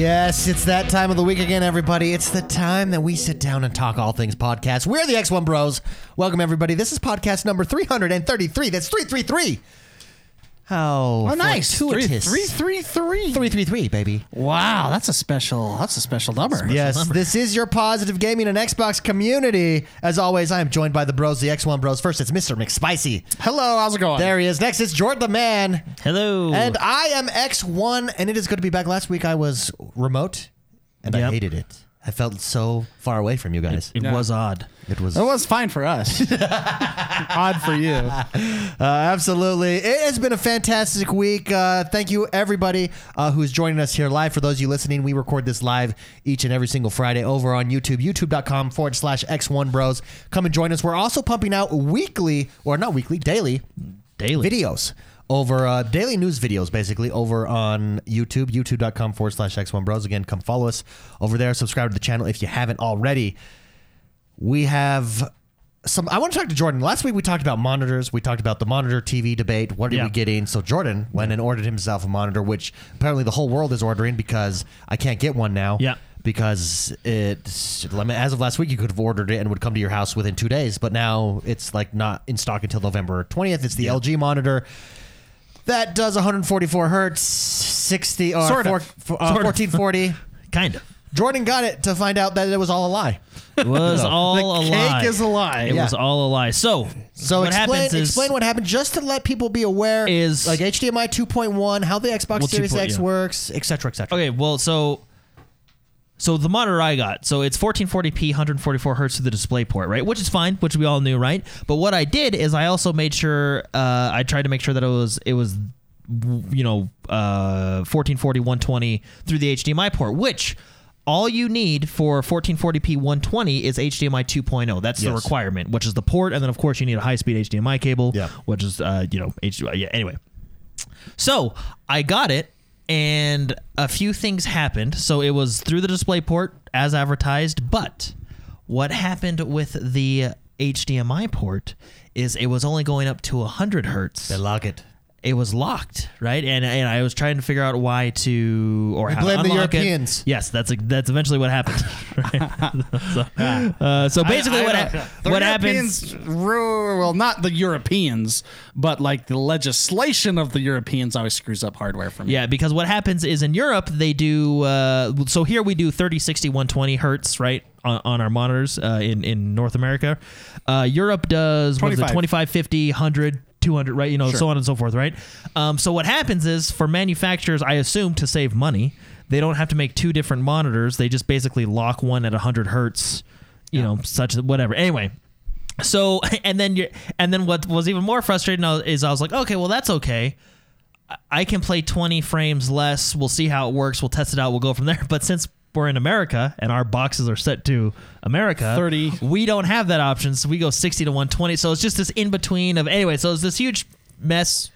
Yes, it's that time of the week again, everybody. It's the time that we sit down and talk all things podcast. We're the X1 Bros. Welcome, everybody. This is podcast number 333. That's 333. How Oh, nice. Three, fortuitous. three, three, three. 333, baby. Wow, that's a special. That's a special number. Yes, this is your positive gaming and Xbox community. As always, I am joined by the bros, the X1 Bros. First, it's Mr. McSpicy. Hello, how's it going? There he is. Next, it's Jordan the Man. Hello. And I am X1, and it is good to be back. Last week, I was remote, and I hated it. I felt so far away from you guys. it was odd. It was It was fine for us. Odd for you. Uh, absolutely. It has been a fantastic week. Uh, thank you, everybody uh, who's joining us here live. For those of you listening, we record this live each and every single Friday over on YouTube, youtube.com forward slash X1 Bros. Come and join us. We're also pumping out weekly, or not weekly, daily Daily. videos over uh, daily news videos basically over on youtube youtube.com forward slash x1 bros. Again come follow us over there. Subscribe to the channel if you haven't already. We have some i want to talk to jordan. Last week we talked about monitors. We talked about the monitor tv debate. What are Yeah. we getting? So jordan went and ordered himself a monitor which apparently the whole world is ordering because i can't get one now. Yeah. because it as of last week you could have ordered it and would come to your house within two days but now it's like not in stock until november 20th it's the lg monitor that does 144 hertz 60 or Sort of. four- four- uh, 1440 Kind of. jordan got it to find out that it was all a lie It was all a cake lie. is a lie. It Yeah. was all a lie. So, So what explain, happens is explain what happened just to let people be aware Is- like HDMI 2.1, how the Xbox Well, Series 2.0, X yeah. works, etc., etc. Okay, well, so so the monitor I got, so it's 1440p, 144 hertz to the display port, right? Which is fine, which we all knew, right? But what I did is I also made sure uh, I tried to make sure that it was it was you know uh, 1440 120 through the HDMI port, which all you need for 1440p 120 is HDMI 2.0. That's the requirement, which is the port, and then of course you need a high-speed HDMI cable, Yeah. which is uh, you know HDMI. Yeah. Anyway, so I got it, and a few things happened. So it was through the display port as advertised, but what happened with the HDMI port is it was only going up to 100 hertz. They lock it. It was locked, right? And and I was trying to figure out why to or how blame to the unlock it. Europeans. Yes, that's that's eventually what happened. Right? so, uh, so basically, I- I what don't- ha- the what happens? Europeans, ru- Well, not the Europeans, but like the legislation of the Europeans always screws up hardware for me. Yeah, because what happens is in Europe they do. Uh, so here we do 30, 60, 120 hertz, right, on, on our monitors uh, in in North America. Uh, Europe does what is it, 25. 25, 50, 100. 200 right you know so on and so forth right um, so what happens is for manufacturers i assume to save money they don't have to make two different monitors they just basically lock one at 100 hertz you know such whatever anyway so and then you and then what was even more frustrating is I was like, okay, well that's okay. I can play 20 frames less. We'll see how it works. We'll test it out. We'll go from there. But since we're in America and our boxes are set to America, 30. we don't have that option. So we go 60 to 120. So it's just this in between of anyway. So it's this huge mess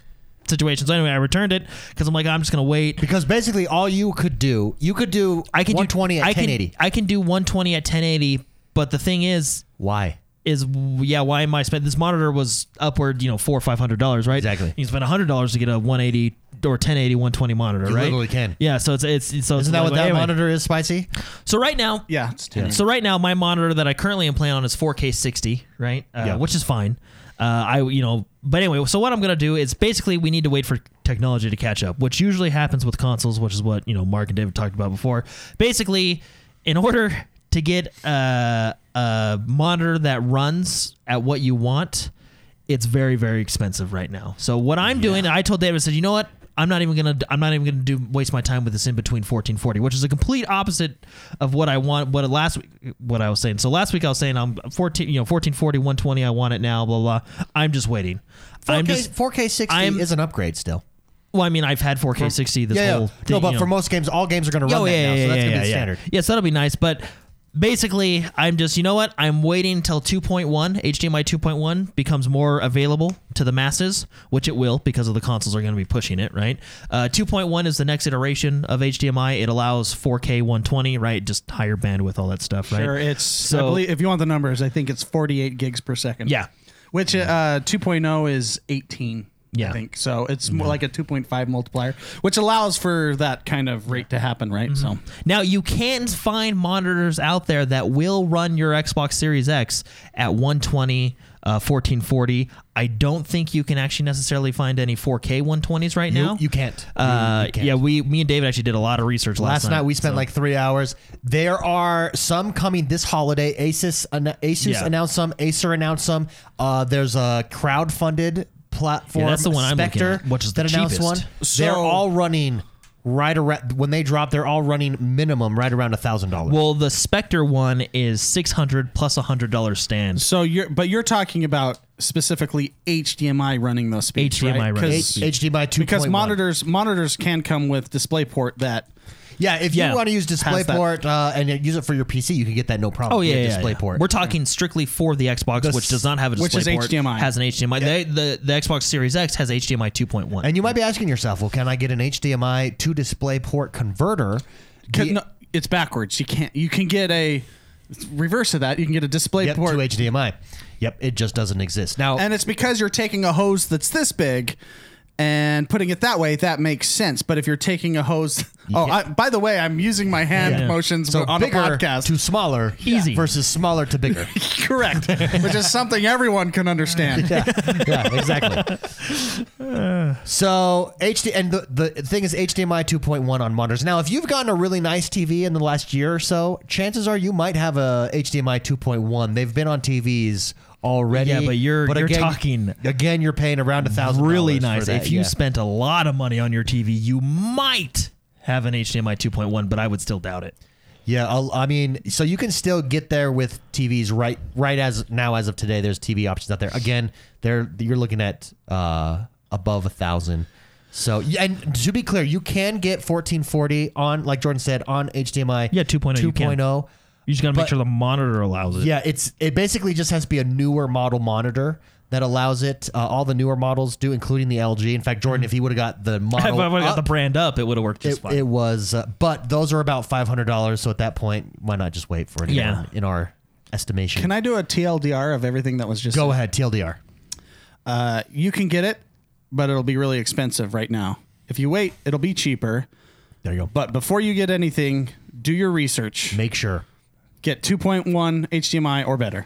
situation. So anyway, I returned it because I'm like, I'm just gonna wait. Because basically all you could do, you could do I can 120 do, at I can, 1080. I can do 120 at 1080. But the thing is, Why? is yeah why am i spend this monitor was upward you know four or five hundred dollars right Exactly. you spend a hundred dollars to get a 180 or 1080 120 monitor You right literally can. yeah so it's it's, it's so Isn't that what that anyway. monitor is, Spicy? so right now Yeah, it's 10. so right now my monitor that i currently am playing on is 4k 60 right uh, Yeah. which is fine uh, i you know but anyway so what i'm gonna do is basically we need to wait for technology to catch up which usually happens with consoles which is what you know mark and david talked about before basically in order to get uh, a monitor that runs at what you want it's very very expensive right now so what i'm doing i told david I said you know what I'm not even gonna. I'm not even gonna do waste my time with this in between 1440, which is a complete opposite of what I want. What last week, what I was saying. So last week I was saying I'm 14, you know, 1440, 120. I want it now. Blah blah. I'm just waiting. 4K, I'm just. 4K 60 I'm- is an upgrade still. Well, I mean, I've had 4K 60 this yeah, whole yeah. thing. no, but you for most games, all games are going to run Oh, that yeah, now, yeah, so that's yeah, going to yeah, be yeah. standard. Yes, that'll be nice. But basically, I'm just, you know what? I'm waiting until 2.1, HDMI 2.1 becomes more available to the masses, which it will because of the consoles are going to be pushing it, right? Uh, 2.1 is the next iteration of HDMI. It allows 4K 120, right? Just higher bandwidth, all that stuff, right? Sure, it's So- I believe if you want the numbers, I think it's 48 gigs per second. Yeah. Which uh 2.0 is 18. Yeah. I think so. It's more like a 2.5 multiplier, which allows for that kind of rate to happen, right? So Now you can find monitors out there that will run your Xbox Series X at 120, uh, 1440. I don't think you can actually necessarily find any 4K 120s right now. you can't. Uh, you can't. yeah, we, me and David actually did a lot of research last, night. Last night we spent so- like three hours. There are some coming this holiday. Asus, Asus Yeah. announced some. Acer announced some. Uh, there's a crowd-funded platform. Yeah, that's the one I'm looking Spectre at, which is the that announced cheapest. one. So- they're all running right around when they drop. They're all running minimum right around a thousand dollars. Well, the Spectre one is 600 plus a hundred dollar stand. So you're, but you're talking about specifically HDMI running those speeds, HDMI right? running 'Cause- speed. HDMI 2.1. because monitors monitors can come with DisplayPort that Yeah, if you Yeah. want to use Has that- DisplayPort uh, and use it for your PC, you can get that no problem. Oh yeah, You yeah, get yeah. DisplayPort. We're talking strictly for the Xbox, The which does not have a DisplayPort. which is HDMI. Has an HDMI. They, the the Xbox Series X has HDMI 2.1. and you might be asking yourself, well, can I get an HDMI to DisplayPort converter? 'cause The- no, it's backwards. You can't. You can get a reverse of that. You can get a Yep, to DisplayPort, HDMI. Yep, it just doesn't exist. Now, and it's because you're taking a hose that's this big. And putting it that way, that makes sense. But if you're taking a hose, oh, I, by the way, I'm using my hand Yeah. motions so on bigger a podcast. to smaller Easy. versus smaller to bigger. Correct, which is something everyone can understand. yeah, yeah, exactly. so HD and the, the thing is HDMI 2.1 on monitors. Now, if you've gotten a really nice TV in the last year or so, chances are you might have a HDMI 2.1. They've been on TVs already. Yeah, but you're- but you're again, talking again. You're paying around a thousand. really nice. that, if you yeah. spent a lot of money on your TV, you might have an HDMI 2.1, but I would still doubt it. Yeah, I'll- I mean, so you can still get there with TVs right right as now as of today. There's TV options out there. Again, they're you're looking at uh, above a thousand. So and to be clear, you can get 1440 on, like Jordan said, on HDMI. Yeah, 2.0 you can. 2.0. You just got to make But- sure the monitor allows it. Yeah, it's it basically just has to be a newer model monitor that allows it. Uh, all the newer models do, including the LG. In fact, Jordan, if he would have got the If model, I would have got the brand up, it would have worked just it, fine. it was, uh, but those are about five hundred dollars. So at that point, why not just wait for it? Yeah. in, in our estimation. Can I do a TLDR of everything that was just Go said? ahead, TLDR. Uh, you can get it, but it'll be really expensive right now. If you wait, it'll be cheaper. There you go. But before you get anything, do your research. Make sure. Get 2.1 HDMI or better,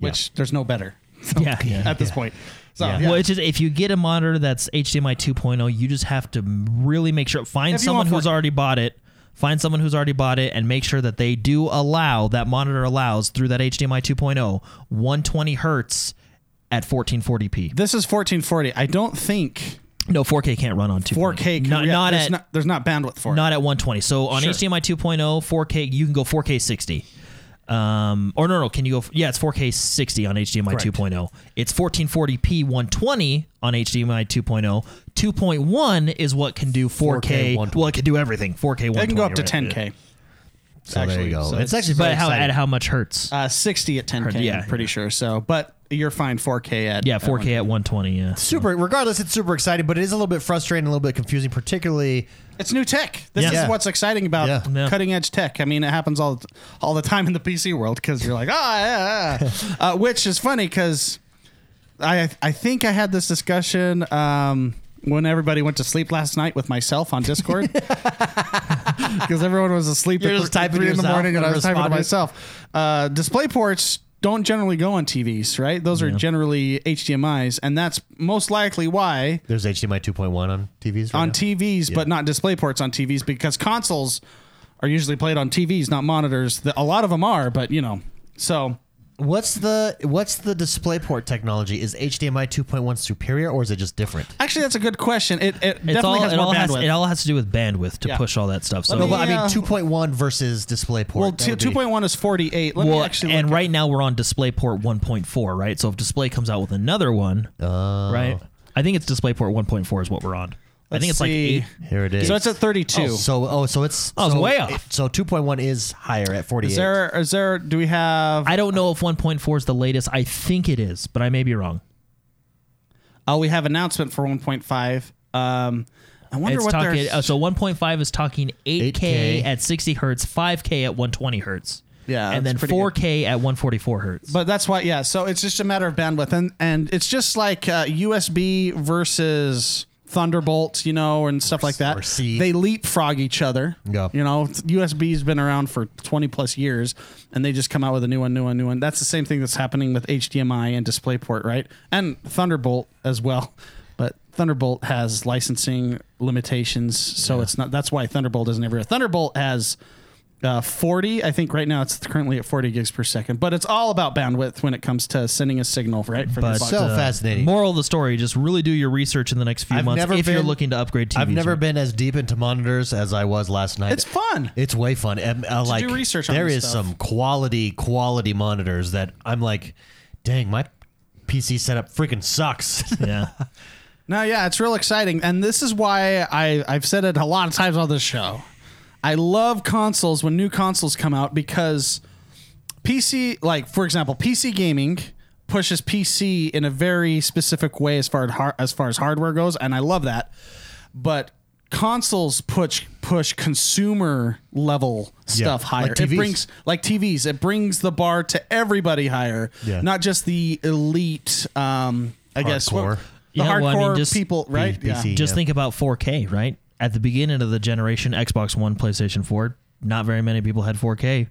which there's no better yeah, yeah. at this point. So, Yeah. yeah. Well, it's just if you get a monitor that's HDMI 2.0, you just have to really make sure find If someone who's already bought it. Find someone who's already bought it and make sure that they do allow that monitor allows through that HDMI 2.0 120 hertz at 1440p. this is 1440. I don't think No, 4K can't run on 2. 4K. Can Not, yeah, not there's at not, there's not bandwidth for it. not at 120. So on Sure. HDMI 2.0, 4K, you can go 4K 60. Um, or no, no, can you go? Yeah, it's 4K 60 on HDMI Correct. 2.0. It's 1440p 120 on HDMI 2.0. 2.1 is what can do 4K. 120. well, it can do everything. 4K 120. They can go up to right? 10K. So there you go. so it's it's- actually But how at how much hertz? Uh, 60 at 10K. Yeah. I'm pretty sure. So, but you're fine 4K at yeah, 4K at 120. Yeah. super. Regardless, it's super exciting, but it is a little bit frustrating, a little bit confusing, particularly. It's new tech. This Yeah. is Yeah. what's exciting about Yeah. Yeah. cutting edge tech. I mean, it happens all all the time in the PC world because you're like, ah, yeah, yeah. uh, which is funny because I I think I had this discussion um, when everybody went to sleep last night with myself on Discord because everyone was asleep You're at just th- typing three in the yourself morning and I and was typing to responding. myself. Uh, display ports don't generally go on TVs, right? Those are generally HDMI's, and that's most likely why There's HDMI 2.1 on TVs. Right on now. TVs, but not display ports on TVs because consoles are usually played on TVs, not monitors. The- A lot of them are, but you know. So What's the what's the DisplayPort technology? Is HDMI 2.1 superior or is it just different? actually, that's a good question. It, it definitely all, has it, more all has, bandwidth. it all has to do with bandwidth to Yeah. push all that stuff. So No, but I mean uh, Yeah. 2.1 versus DisplayPort. well, That two would be- two point one is forty eight. Let me well, actually and look right now we're on DisplayPort 1.4, right? So if Display comes out with another one, Oh. right? I think it's DisplayPort 1.4 is what we're on. I think it's Let's like see. eight. Here it is. So it's at thirty two. Oh, so oh, so it's Oh, it's so way it- off. so 2.1 is higher at 48. is there is there do we have? I don't know if 1.4 is the latest. I think it is, but I may be wrong. oh, we have announcement for one point five. Um, I wonder It's what talking. they're. Uh, so 1.5 is talking 8K, 8K. at 60 hertz, 5K at 120 hertz. Yeah, and that's then pretty 4K at 144 hertz. But that's why, yeah. So it's just a matter of bandwidth, and and it's just like uh, USB versus Thunderbolt, you know, and stuff like that. or. They leapfrog each other. Yeah. You know, USB's been around for twenty plus years, and they just come out with a new one, new one, new one. That's the same thing that's happening with HDMI and DisplayPort, right? And Thunderbolt as well. But Thunderbolt has licensing limitations, so it's not. That's why Thunderbolt isn't everywhere. Thunderbolt has uh, 40. I think right now it's currently at 40 gigs per second, but it's all about bandwidth when it comes to sending a signal, right? For But, the. So uh, fascinating. Moral of the story: just really do your research in the next few I've months never if you're looking to upgrade TVs. I've never right? been as deep into monitors as I was last night. it's fun. It's way fun. And, uh, like research on there this is stuff. some quality quality monitors that I'm like, dang, my PC setup freaking sucks. Yeah. No, yeah, it's real exciting, and this is why I I've said it a lot of times on this show. I love consoles when new consoles come out because PC, like for example, PC gaming pushes PC in a very specific way as far as har- as far as hardware goes, and I love that. But consoles push push consumer level stuff higher. like it TVs. brings like TVs. It brings the bar to everybody higher, Yeah. not just the elite. Um, I guess what- the know, hardcore well, I mean, just people, right? P- PC. Just Yeah. think about 4K, right? At the beginning of the generation, Xbox One, PlayStation 4, not very many people had 4K.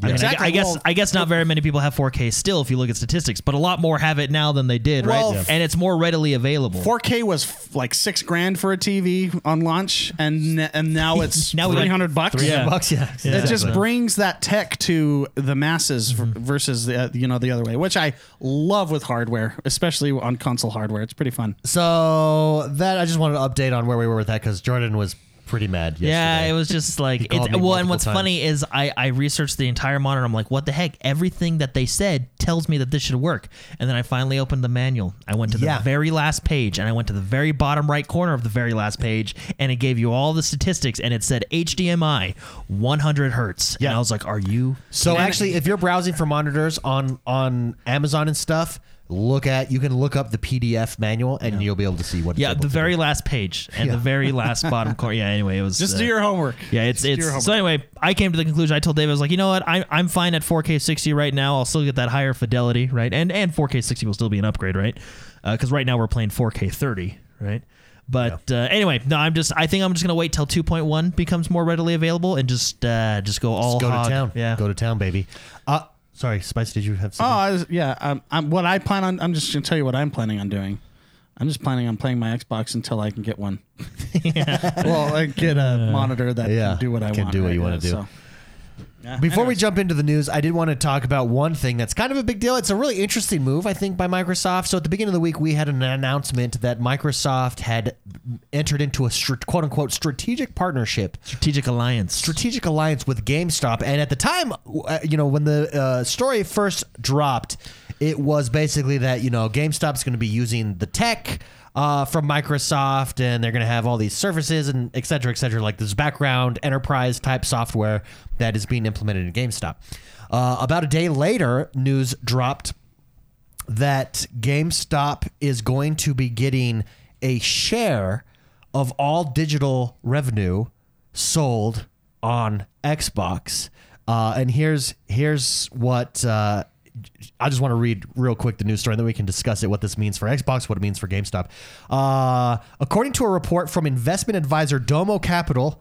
I, mean, I- Exactly. I, guess Well- I guess not very many people have 4K still if you look at statistics, but a lot more have it now than they did, Well, right? Yeah. And it's more readily available. 4K was f- like six grand for a TV on launch, and n- and now it's Now we three hundred bucks. 300 Yeah. bucks, yeah. Yeah. It just brings that tech to the masses Mm-hmm. versus the uh, you know the other way, which I love with hardware, especially on console hardware. It's pretty fun. So that I just wanted to update on where we were with that because Jordan was pretty mad. Yesterday. Yeah, it was just like me well, and what's times. funny is I I researched the entire monitor. I'm like, what the heck? Everything that they said tells me that this should work. And then I finally opened the manual. I went to the Yeah. very last page, and I went to the very bottom right corner of the very last page, and it gave you all the statistics, and it said HDMI 100 hertz. Yeah. and I was like, are you? So actually, if you're browsing for monitors on on Amazon and stuff, look at you can look up the PDF manual and you'll be able to see what. it's Yeah, the very do. last page and Yeah. the very last bottom corner. Yeah. Anyway, it was Just uh, do your homework. Yeah, it's Just it's so anyway. I came to the conclusion. I told Dave I was like, you know what, I I'm fine at 4K 60 right now. I'll still get that higher fidelity, right? And and 4K 60 will still be an upgrade, right? Because right now we're playing 4K 30, right? But uh, anyway, no, I'm just. I think I'm just gonna wait till 2.1 becomes more readily available and just uh, just go all Just go hog. to town. Yeah, go to town, baby. Uh, sorry, Spice. Did you have Oh, something? I was, yeah. Um, I'm, what I plan on, I'm just gonna tell you what I'm planning on doing. I'm just planning on playing my Xbox until I can get one. Yeah. Well, I get a monitor that Yeah, can do what I can want. do what you wanna do. Yeah. Before we jump into the news, I did want to talk about one thing that's kind of a big deal. It's a really interesting move, I think, by Microsoft. So at the beginning of the week, we had an announcement that Microsoft had entered into a str- quote unquote strategic partnership strategic alliance. strategic alliance with GameStop. And at the time, uh, you know, when the uh, story first dropped, it was basically that you know GameStop's going to be using the tech. Uh, from Microsoft, and they're going to have all these services and et cetera, et cetera, like this background enterprise type software that is being implemented in GameStop. Uh, about a day later, news dropped that GameStop is going to be getting a share of all digital revenue sold on Xbox. Uh, and here's here's what uh, I just want to read real quick the news story, and then we can discuss it. What this means for Xbox, what it means for GameStop. Uh, according to a report from investment advisor Domo Capital.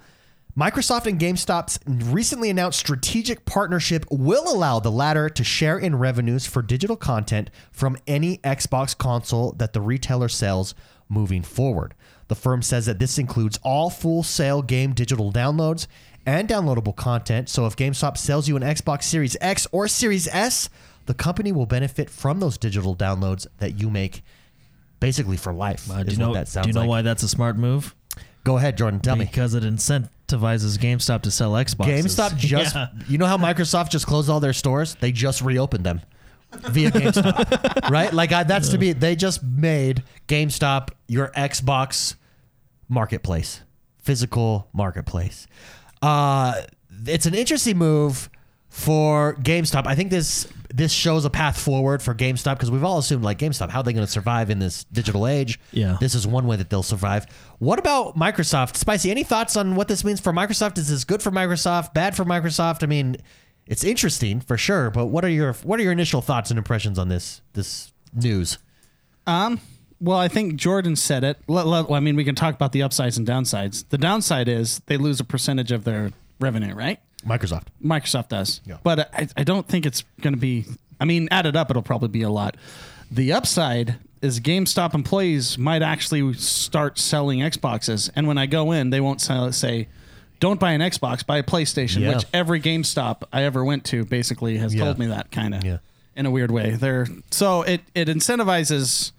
Microsoft and GameStop's recently announced strategic partnership will allow the latter to share in revenues for digital content from any Xbox console that the retailer sells moving forward. The firm says that this includes all full sale game digital downloads and downloadable content. So if GameStop sells you an Xbox Series X or Series S, the company will benefit from those digital downloads that you make basically for life. Uh, do you know? that sounds do you know like. why that's a smart move? Go ahead, Jordan. Tell me. because it incentivizes GameStop to sell Xboxes. GameStop just, Yeah. you know how Microsoft just closed all their stores? They just reopened them via GameStop, right? Like I, that's to be, they just made GameStop your Xbox marketplace, physical marketplace. Uh, it's an interesting move for GameStop. I think this this shows a path forward for GameStop because we've all assumed like GameStop, how are they going to survive in this digital age? Yeah. This is one way that they'll survive. What about Microsoft? Spicy, any thoughts on what this means for Microsoft? Is this good for Microsoft? Bad for Microsoft? I mean, it's interesting for sure. But what are your what are your initial thoughts and impressions on this this news? Um, well, I think Jordan said it. Let- let- I mean, we can talk about the upsides and downsides. The downside is they lose a percentage of their revenue, right? Microsoft. Microsoft does. Yeah. But I, I don't think it's going to be, I mean, added up, it'll probably be a lot. The upside is GameStop employees might actually start selling Xboxes. And when I go in, they won't sell, say, don't buy an Xbox, buy a PlayStation, Yeah. which every GameStop I ever went to basically has Yeah. told me that kind of Yeah. in a weird way. They're so it it incentivizes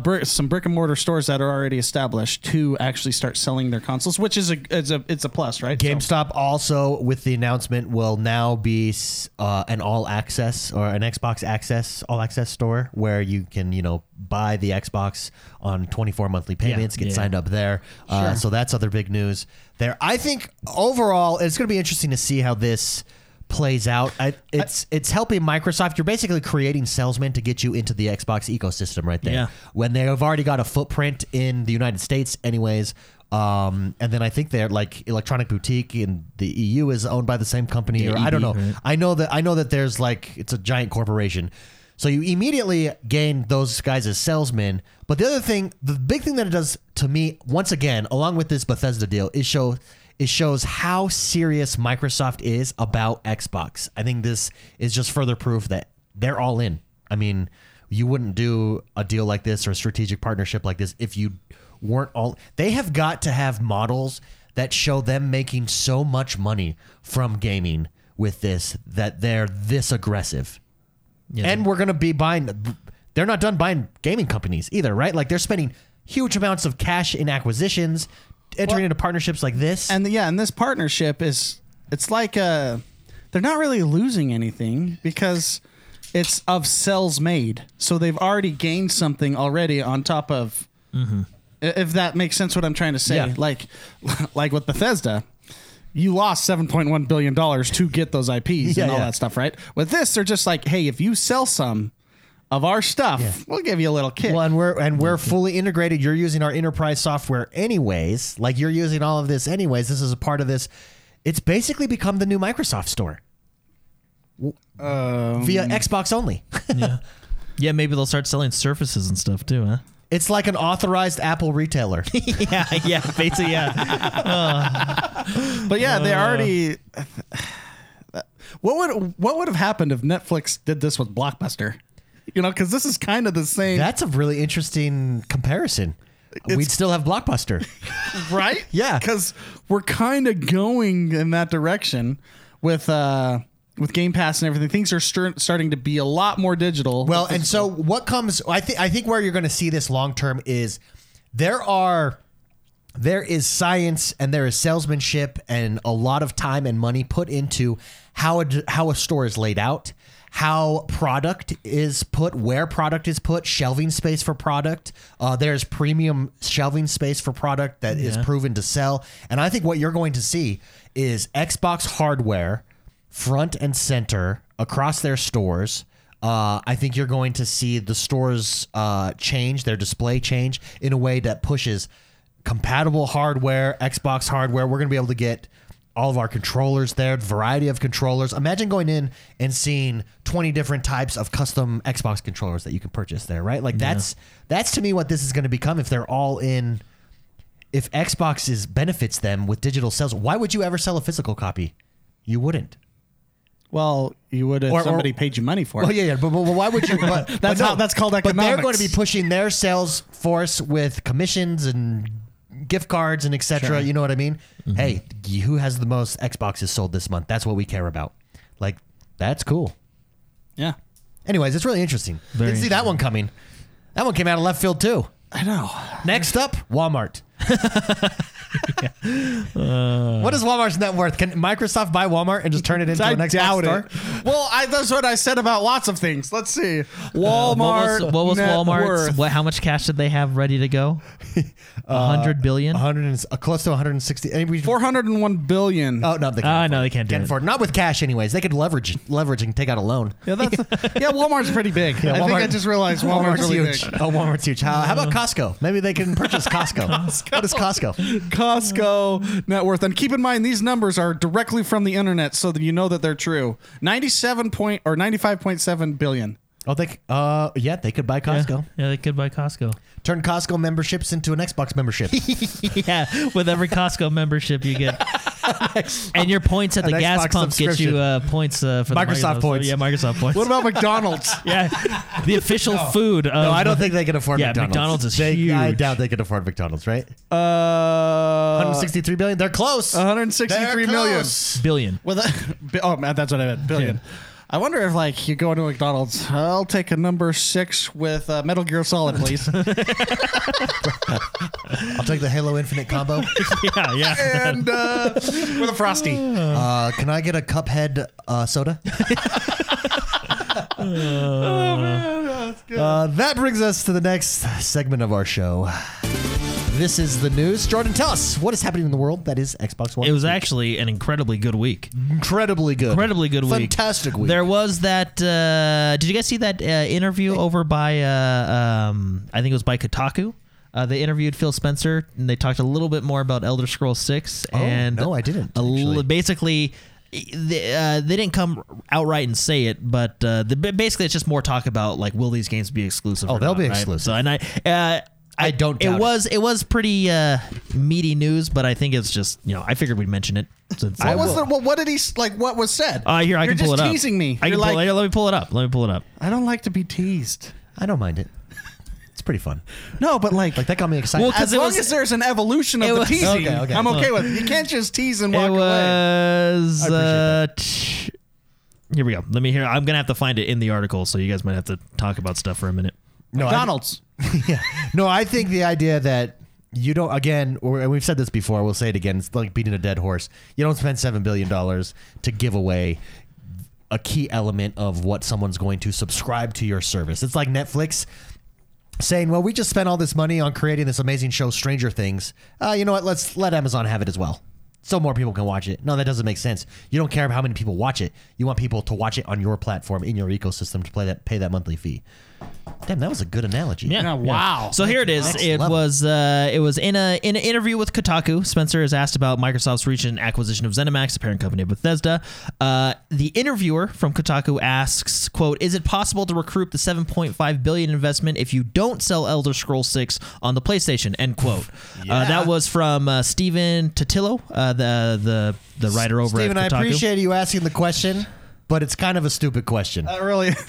brick, some brick and mortar stores that are already established to actually start selling their consoles, which is a it's a it's a plus, right? So- GameStop also, with the announcement, will now be uh, an all access or an Xbox access all access store where you can you know buy the Xbox on 24 monthly payments, get yeah. signed up there. Uh, so that's other big news there. I think overall, it's going to be interesting to see how this plays out. I, it's it's helping Microsoft. You're basically creating salesmen to get you into the Xbox ecosystem right there. Yeah. When they have already got a footprint in the United States, anyways. Um, and then I think they're like Electronic Boutique in the EU is owned by the same company, Yeah, or I don't know. Right? I know that I know that there's like it's a giant corporation. So you immediately gain those guys as salesmen. But the other thing, the big thing that it does to me, once again, along with this Bethesda deal, is show it shows how serious Microsoft is about Xbox. I think this is just further proof that they're all in. I mean, you wouldn't do a deal like this or a strategic partnership like this if you weren't all. They have got to have models that show them making so much money from gaming with this that they're this aggressive. Yeah. And we're going to be buying. They're not done buying gaming companies either, right? Like they're spending huge amounts of cash in acquisitions, entering Well- into partnerships like this. and yeah, and this partnership is it's like uh they're not really losing anything because it's of cells made, so they've already gained something already on top of. i- If that makes sense, what I'm trying to say, Yeah. like, like with Bethesda, you lost 7.1 billion dollars to get those IPs Yeah, and all yeah. that stuff, right? With this, they're just like, hey, if you sell some of our stuff, we'll give you a little kick. well, and we're and we're fully integrated. You're using our enterprise software anyways. Like you're using all of this anyways. This is a part of this. It's basically become the new Microsoft store Um, via Xbox only. yeah, maybe they'll start selling surfaces and stuff too, huh? it's like an authorized Apple retailer. yeah, yeah, basically, yeah. But yeah, Uh. they already. What would what would have happened if Netflix did this with Blockbuster? You know, because this is kind of the same, That's a really interesting comparison. We'd still have Blockbuster. right? Yeah. because we're kind of going in that direction with uh with Game Pass and everything. Things are starting to be a lot more digital. Well, and so what comes? I think I think where you're going to see this long term is there are there is science and there is salesmanship and a lot of time and money put into how a, how a store is laid out, how product is put, where product is put, shelving space for product. Uh, there's premium shelving space for product that is Yeah. proven to sell, and I think what you're going to see is Xbox hardware front and center across their stores. Uh, I think you're going to see the stores uh, change, their display change in a way that pushes compatible hardware, Xbox hardware. We're going to be able to get all of our controllers there, variety of controllers. Imagine going in and seeing 20 different types of custom Xbox controllers that you can purchase there, right? Like that's that's to me what this is going to become if they're all in if Xbox is benefits them with digital sales. Why would you ever sell a physical copy? You wouldn't. well, you would if Or- or- somebody paid you money for it. Well, yeah, yeah, but, but why would you? But, but That's how- that's called economics. But they're going to economics. be pushing their sales force with commissions and gift cards and etc. Sure. You know what I mean? Mm-hmm. Hey, who has the most Xboxes sold this month? That's what we care about. Like, that's cool. Yeah, Anyways, it's really interesting. Very Didn't see that one coming. That one came out of left field too. I know. Next up, Walmart. what is Walmart's net worth? Can Microsoft buy Walmart and just turn it into I an Xbox doubt store? it. Well, I, that's what I said about lots of things. Let's see. Walmart. what was, what was net Walmart's? worth. What? How much cash did they have ready to go? A hundred billion. 100 and, uh, close to 160. And we, 401 billion. oh no, they can't Ah, afford no, they can't do Can't it. afford it. Not with cash, anyways. They could leverage leverage and take out a loan. yeah, that's yeah. Walmart's pretty big. I think Walmart- I just realized Walmart's, really huge. big. Oh, Walmart's huge. How, how about Costco? Maybe they can purchase Costco. What is Costco? Costco mm. net worth. And keep in mind, these numbers are directly from the internet, so that you know that they're true. Ninety-seven point or ninety-five point seven billion. Oh, they c- uh yeah, they could buy Costco. Yeah, they could buy Costco. Turn Costco memberships into an Xbox membership. yeah, with every Costco membership you get, and your points at the An gas Xbox pump get you uh, points uh, for the Microsoft points. Yeah, Microsoft points. What about McDonald's? yeah, the official food. Of, no, I don't think they can afford Yeah, McDonald's. McDonald's is They- I huge. doubt they can afford McDonald's, right? Uh, 163 billion. They're close. 163 million. close. billion. With a, bi- oh man, that's what I meant. Billion. I wonder if like you go into McDonald's. I'll take a number six with uh, Metal Gear Solid, please. I'll take the Halo Infinite combo. yeah, yeah. and uh, with a frosty. Uh, can I get a Cuphead uh, soda? Uh, that brings us to the next segment of our show. This is the news. Jordan, tell us what is happening in the world that is Xbox One. It was actually an incredibly good week. incredibly good. Incredibly good week. Fantastic week. There was that. Uh, did you guys see that uh, interview over by? Uh, um, I think it was by Kotaku. Uh, they interviewed Phil Spencer and they talked a little bit more about Elder Scrolls Six. Oh, and no, I didn't, A actually. basically, they, uh, they didn't come outright and say it, but uh, the, basically it's just more talk about like will these games be exclusive? Oh, they'll not, be right? exclusive. So and I. I don't It it. was it. was pretty uh, meaty news, but I think it's just you know I figured we'd mention it. Since What was the, what, what did he s- like? What was said? uh, here I You're can pull just it up. teasing me. I You're can pull, like, let me pull it up. Let me pull it up. I don't like to be teased. I don't mind it. It's pretty fun. No, but like, Like that got me excited. Well, 'cause as it long was- as there's an evolution of it the was- teasing, Okay, okay. I'm okay with it. You can't just tease and walk it away. was. I appreciate Uh, here we go. Let me hear. I'm gonna have to find it in the article, so you guys might have to talk about stuff for a minute. No, I- McDonald's. yeah. No, I think the idea that you don't again, or and we've said this before, we'll say it again. It's like beating a dead horse. You don't spend seven billion dollars to give away a key element of what someone's going to subscribe to your service. It's like Netflix saying, "Well, we just spent all this money on creating this amazing show, Stranger Things. Uh, you know what? Let's let Amazon have it as well." So more people can watch it. No, that doesn't make sense. You don't care how many people watch it. You want people to watch it on your platform in your ecosystem to play that pay that monthly fee. Damn, that was a good analogy. Yeah, wow. So here it is. Next It level. was uh, it was in a in an interview with Kotaku. Spencer is asked about Microsoft's recent acquisition of ZeniMax, the parent company of Bethesda. Uh, the interviewer from Kotaku asks, "quote Is it possible to recoup the 7.5 billion investment if you don't sell Elder Scrolls 6 on the PlayStation?" End quote. uh, that was from uh, Stephen Totilo, uh, the the the writer over Steven, I at Kotaku. I appreciate you asking the question, but it's kind of a stupid question. That really.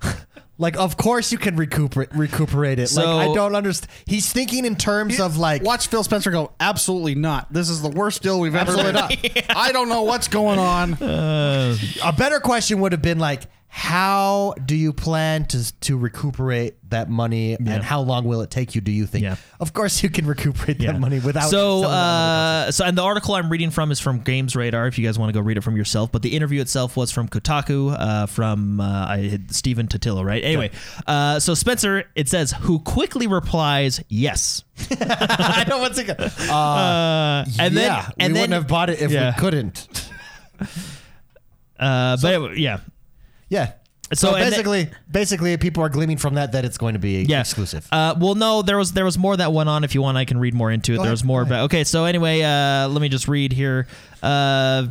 like, of course you can recuperate recuperate it. So- like, I don't understand. He's thinking in terms of like, Watch Phil Spencer go. Absolutely not. This is the worst deal we've ever Absolutely made. I don't know what's going on. a better question would have been like, how do you plan to to recuperate that money, and how long will it take you? Do you think? Yeah. Of course, you can recuperate Yeah. that money without. So, selling it on other uh, so, and the article I'm reading from is from Games Radar. If you guys want to go read it from yourself, but the interview itself was from Kotaku, uh, from uh, I Stephen Totilo, right? Anyway, uh, so Spencer, it says, who quickly replies, "Yes," I know what's it. go- Uh, uh, and then and we then wouldn't have bought it if yeah. we couldn't. uh, but it- yeah, Yeah. So, So, and basically, basically, people are gleaming from that that it's going to be yeah, exclusive. Uh, well, no, there was there was more that went on. If you want, I can read more into it. Go there ahead, was more go ahead. about. Okay, so anyway, uh, let me just read here. Uh,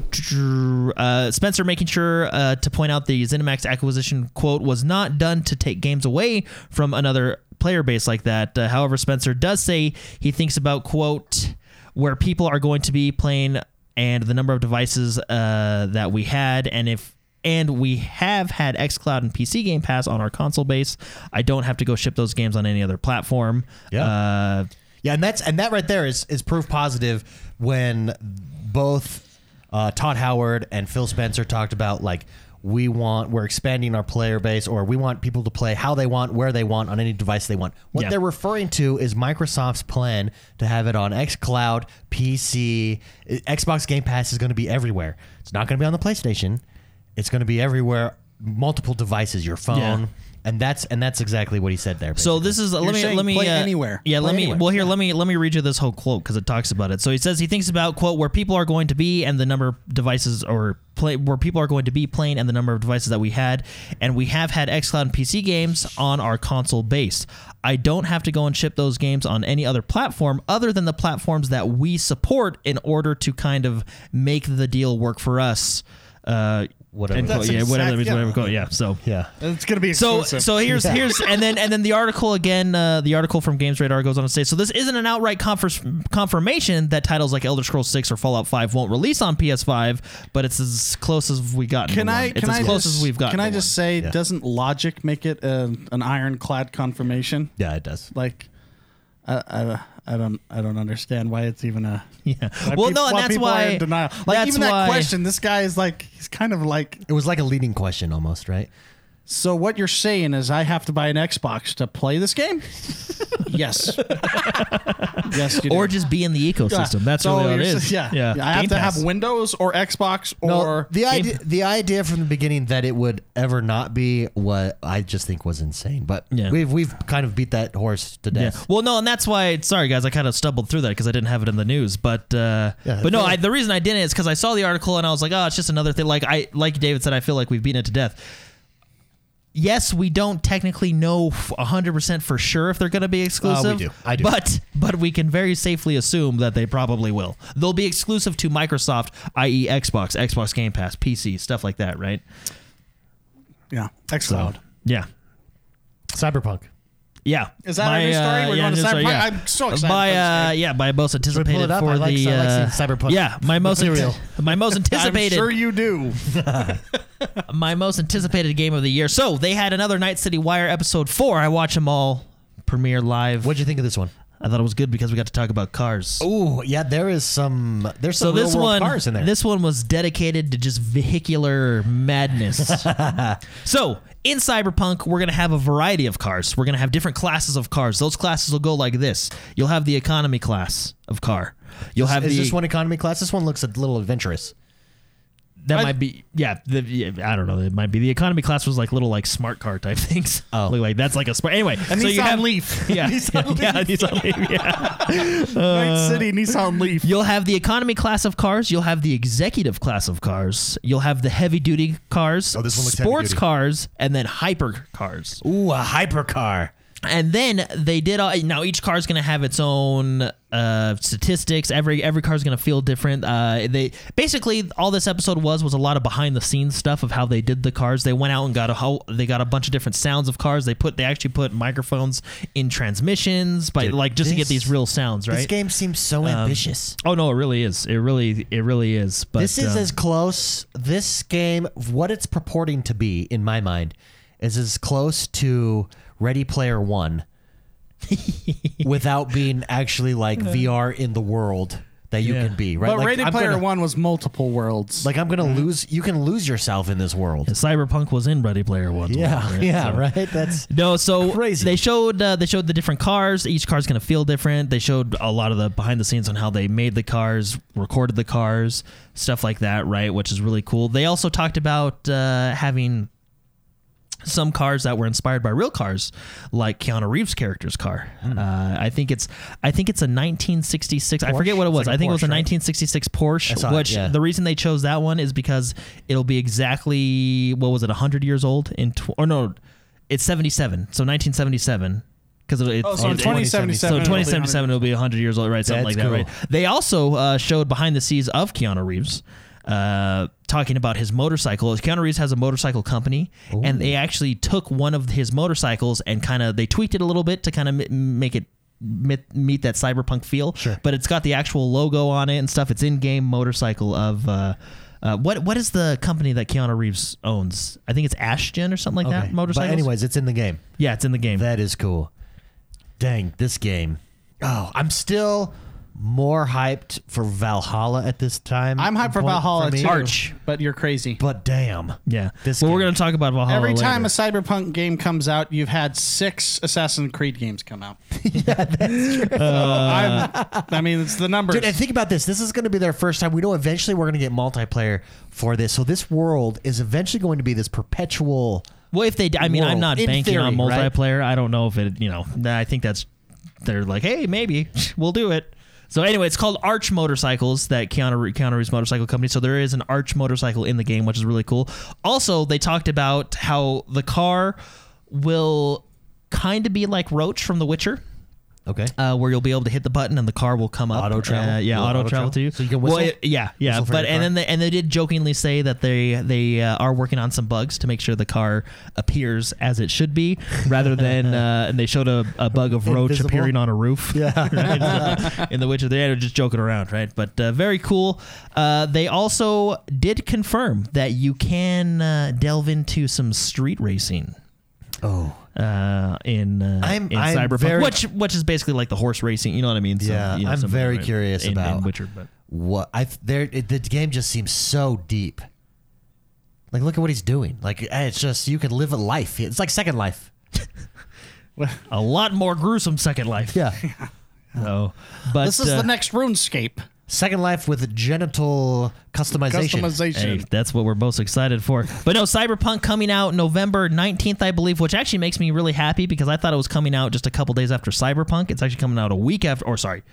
uh, Spencer making sure uh, to point out the ZeniMax acquisition quote was not done to take games away from another player base like that. Uh, however, Spencer does say he thinks about quote where people are going to be playing and the number of devices uh, that we had, and if and we have had xCloud and PC Game Pass on our console base. I don't have to go ship those games on any other platform. Yeah. Uh, Yeah, and that's and that right there is is proof positive when both uh, Todd Howard and Phil Spencer talked about like we want we're expanding our player base or we want people to play how they want where they want on any device they want. What Yeah. they're referring to is Microsoft's plan to have it on xCloud, PC, Xbox Game Pass is going to be everywhere. It's not going to be on the PlayStation. It's going to be everywhere, multiple devices, your phone, and that's and that's exactly what he said there. So basically. this is let me let me play uh, anywhere. Yeah, let me. anywhere. Well, here let me let me read you this whole quote because it talks about it. So he says he thinks about quote where people are going to be and the number of devices or play where people are going to be playing and the number of devices that we had, and we have had XCloud and PC games on our console base. I don't have to go and ship those games on any other platform other than the platforms that we support in order to kind of make the deal work for us. Uh, Whatever. That's yeah, whatever, yeah. whatever quote, yeah. So yeah. It's gonna be so exclusive. so here's here's and then and then the article again uh, the article from Games Radar goes on to say so this isn't an outright confirmation that titles like Elder Scrolls 6 or Fallout 5 won't release on PS5 but it's as close as we got Can I? it's Can as I close just, as we've got Can I just say, Yeah. doesn't logic make it a, an ironclad confirmation? Yeah, it does. Like, I, I, I don't I don't understand why it's even a. yeah well peop- no and why that's people why in denial. Like that's even that why- question, this guy is like he's kind of like. It was like a leading question almost, right? So what you're saying is I have to buy an Xbox to play this game? yes. yes, you do. or just be in the ecosystem that's So really what it you're is s- Yeah, yeah I have Game to Pass. have Windows or Xbox No, or the Game- idea the idea from the beginning that it would ever not be what I just think was insane. But Yeah. we've we've kind of beat that horse to Yeah. death. Well, no, and that's why. Sorry, guys, I kind of stumbled through that because I didn't have it in the news. But uh, Yeah, but no. I, the reason I didn't is because I saw the article and I was like, oh, it's just another thing. Like I, like David said, I feel like we've beaten it to death. Yes, we don't technically know f- 100% for sure if they're going to be uh, exclusive. We do. I do. But but we can very safely assume that they probably will. They'll be exclusive to Microsoft, i.e., Xbox, Xbox Game Pass, PC, stuff like that, right? yeah, XCloud. Yeah. Cyberpunk. Yeah. Is that our new story? We're going to new story, Cyberpunk? I'm so excited By for this uh, yeah, by most anticipated pull it up? for I like- the I like uh, seeing Cyberpunk Yeah, my most material. my most I'm anticipated sure you do. my most anticipated game of the year. So they had another Night City Wire episode four. I watch them all premiere live. What'd you think of this one? I thought it was good because we got to talk about cars. Oh, yeah, there is some there's So some this one, cars in there. this one was dedicated to just vehicular madness. so in Cyberpunk, we're gonna have a variety of cars. We're gonna have different classes of cars. Those classes will go like this. You'll have the economy class of car. You'll have is the this one economy class? This one looks a little adventurous. That I- might be yeah, the, yeah. I don't know. It might be the economy class was like little like smart car type things. Oh. Like that's like a smart. Anyway, A so Nissan you have Leaf. Yeah, Nissan yeah, Nissan Leaf. Yeah. Night City Nissan Leaf. You'll have the economy class of cars. You'll have the executive class of cars. You'll have the heavy duty cars. Oh, this one looks sports cars, and then hyper cars. Ooh, a hypercar. And then they did all. Now each car is going to have its own uh, statistics. Every every car is going to feel different. Uh, they basically all this episode was was a lot of behind the scenes stuff of how they did the cars. They went out and got a whole. They got a bunch of different sounds of cars. They put they actually put microphones in transmissions, by Dude, like just to get these real sounds. Right. This game seems so ambitious. Oh no, it really is. It really it really is. But this is um, as close. This game, what it's purporting to be, in my mind, is as close to Ready Player One, without being actually like VR in the world that you Yeah. can be. Right, But like, Ready I'm Player gonna- One was multiple worlds. Like I'm gonna lose. You can lose yourself in this world. Cyberpunk was in Ready Player One. Yeah, right? yeah, So- right. That's No, so Crazy. they showed uh, they showed the different cars. Each car's gonna feel different. They showed a lot of the behind the scenes on how they made the cars, recorded the cars, stuff like that, right? Which is really cool. They also talked about uh, having some cars that were inspired by real cars, like Keanu Reeves' character's car. Hmm. Uh, I think it's I think it's a 1966. I forget what it was. like a I think it was a Porsche, right? 1966 Porsche. saw it, which yeah. the reason they chose that one is because it'll be exactly what was it 100 years old in tw- or no, it's 77. So 1977. Because it, oh, so in it- 2077. so it'll be 2077 it'll be 100 years old, right? Something That's like that, cool. right? They also uh, showed behind the scenes of Keanu Reeves. Uh, talking about his motorcycle. Keanu Reeves has a motorcycle company, and they actually took one of his motorcycles and kind of they tweaked it a little bit to kind of m- make it meet, meet that cyberpunk feel. Sure. But it's got the actual logo on it and stuff. It's in-game motorcycle of. Uh, uh, what what is the company that Keanu Reeves owns? I think it's Ashton or something like okay. that. Motorcycles. But anyways, it's in the game. yeah, it's in the game. That is cool. Dang, this game. Oh, I'm still more hyped for Valhalla at this time. I'm hyped for point Valhalla me. too. Arch. but you're crazy. But damn. yeah. This well, we're game. gonna talk about Valhalla Every time a later. Cyberpunk game comes out, you've had six Assassin's Creed games come out. yeah, that's true. Uh, I'm, I mean, it's the numbers. Dude, and think about this. This is going to be their first time. We know eventually we're going to get multiplayer for this. So this world is eventually going to be this perpetual Well, if they, I mean, I'm world, not in banking on theory, right? multiplayer. I don't know if it, you know, I think that's they're like, hey, maybe we'll do it. So anyway, it's called Arch Motorcycles, that Keanu, Keanu Reeves motorcycle company. So there is an Arch motorcycle in the game, which is really cool. Also, they talked about how the car will kind of be like Roach from The Witcher. Okay. uh, where you'll be able to hit the button and the car will come up. Auto travel? Uh, yeah, auto, auto travel you. So you can Well, whistle? it- yeah, yeah. Whistle But and car? then they, and they did jokingly say that they they uh, are working on some bugs to make sure the car appears as it should be, rather than uh, and they showed a, a bug of Roach Invisible? appearing on a roof. Yeah. right, in the Witcher. They were just joking around, right? But uh, very cool. Uh, they also did confirm that you can uh, delve into some street racing oh. Uh, in uh, I'm- in I'm Cyberpunk, very- which which is basically like the horse racing. You know what I mean? So, Yeah, you know, I'm some- very curious in, about- in Witcher, but What I there it, the game just seems so deep. Like look at what he's doing. Like eh, it's just you could live a life. It's like Second Life. a lot more gruesome Second Life. Yeah. So, but This is uh, the next RuneScape Second Life with genital customization. customization. Hey, that's what we're most excited for. But no, Cyberpunk coming out November 19th, I believe, which actually makes me really happy because I thought it was coming out just a couple days after Cyberpunk. It's actually coming out a week after, or sorry,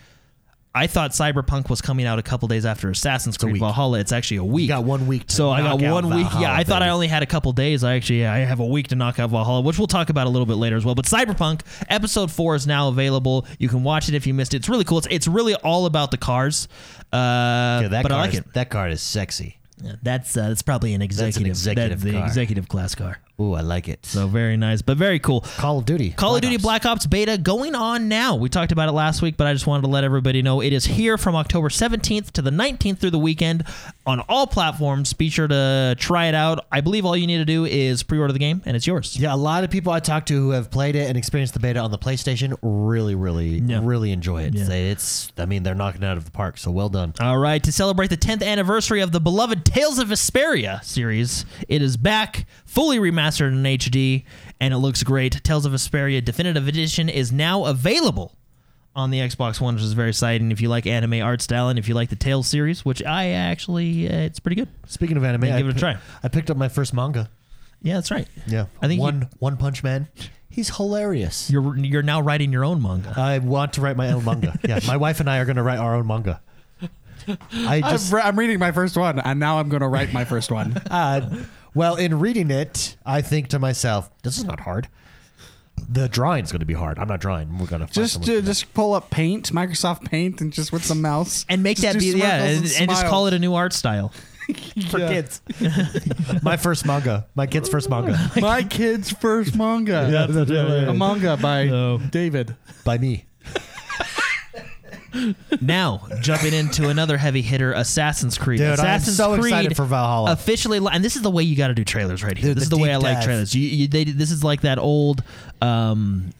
I thought Cyberpunk was coming out a couple days after Assassin's Creed. Valhalla. It's actually a week. You got one week to so I got one week. Valhalla, yeah, I thought I only had a couple days. I actually I have a week to knock out Valhalla, which we'll talk about a little bit later as well. But Cyberpunk episode four is now available. You can watch it if you missed it. It's really cool. It's, it's really all about the cars. Uh, Yeah, that but I like is, it. that card is sexy. Yeah, that's uh, that's probably an executive, That's an executive that- the car. executive class car. Ooh, I like it. So very nice, but very cool. Call of Duty. Call of Duty Ops. Black Ops beta going on now. We talked about it last week, but I just wanted to let everybody know it is here from October 17th to the 19th through the weekend on all platforms. Be sure to try it out. I believe all you need to do is pre-order the game and it's yours. Yeah, a lot of people I talked to who have played it and experienced the beta on the PlayStation really, really, Yeah. really enjoy it. Yeah. Say It's, I mean, they're knocking it out of the park. So well done. All right, to celebrate the 10th anniversary of the beloved Tales of Vesperia series, it is back, fully remastered in HD, and it looks great. Tales of Vesperia Definitive Edition is now available on the Xbox One, which is very exciting. If you like anime art style and if you like the Tales series, which I actually, uh, it's pretty good. Speaking of anime, I give it a try. I picked up my first manga. Yeah, that's right. Yeah, I think one One Punch Man. He's hilarious. You're you're now writing your own manga. I want to write my own manga. yeah, my wife and I are going to write our own manga. I just I've re- I'm reading my first one, and now I'm going to write my first one. uh, well, in reading it, I think to myself, this is not hard. The drawing's going to be hard. I'm not drawing. We're going to just uh, just pull up Paint, Microsoft Paint, and just with some mouse and make just that be yeah, and, smirkles and just call it a new art style. for Yeah. kids. my first manga. My kid's first manga My kid's first manga. Yeah, that's hilarious. a manga by No. David. by me. Now, jumping into another heavy hitter, Assassin's Creed. Dude, I'm Assassin's so Creed excited for Valhalla. Officially, li- and this is the way you got to do trailers right here. Dude, this is the the way I like trailers. You, you, they, this is like that old um,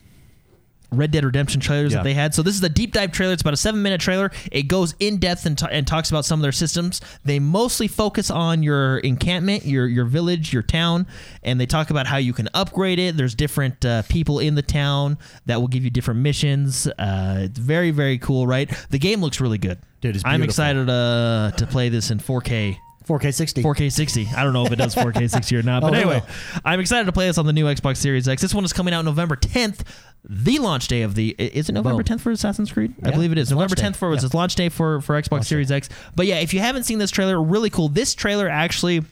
Red Dead Redemption trailers Yeah. that they had. So this is a deep dive trailer. It's about a seven minute trailer. It goes in depth and, ta- and talks about some of their systems. They mostly focus on your encampment, your your village, your town, and they talk about how you can upgrade it. There's different uh, people in the town that will give you different missions. Uh, it's very very cool, right? The game looks really good. Dude, it's beautiful. I'm excited uh, to play this in 4K. 4K 60. 4K 60. I don't know if it does 4K 60 or not, but Oh, anyway. I'm excited to play this on the new Xbox Series X. This one is coming out November 10th, the launch day of the. Is it November Boom. 10th for Assassin's Creed? I believe it is. November launch 10th for it's Yeah. its launch day for for Xbox Series X. But yeah, if you haven't seen this trailer, really cool. This trailer actually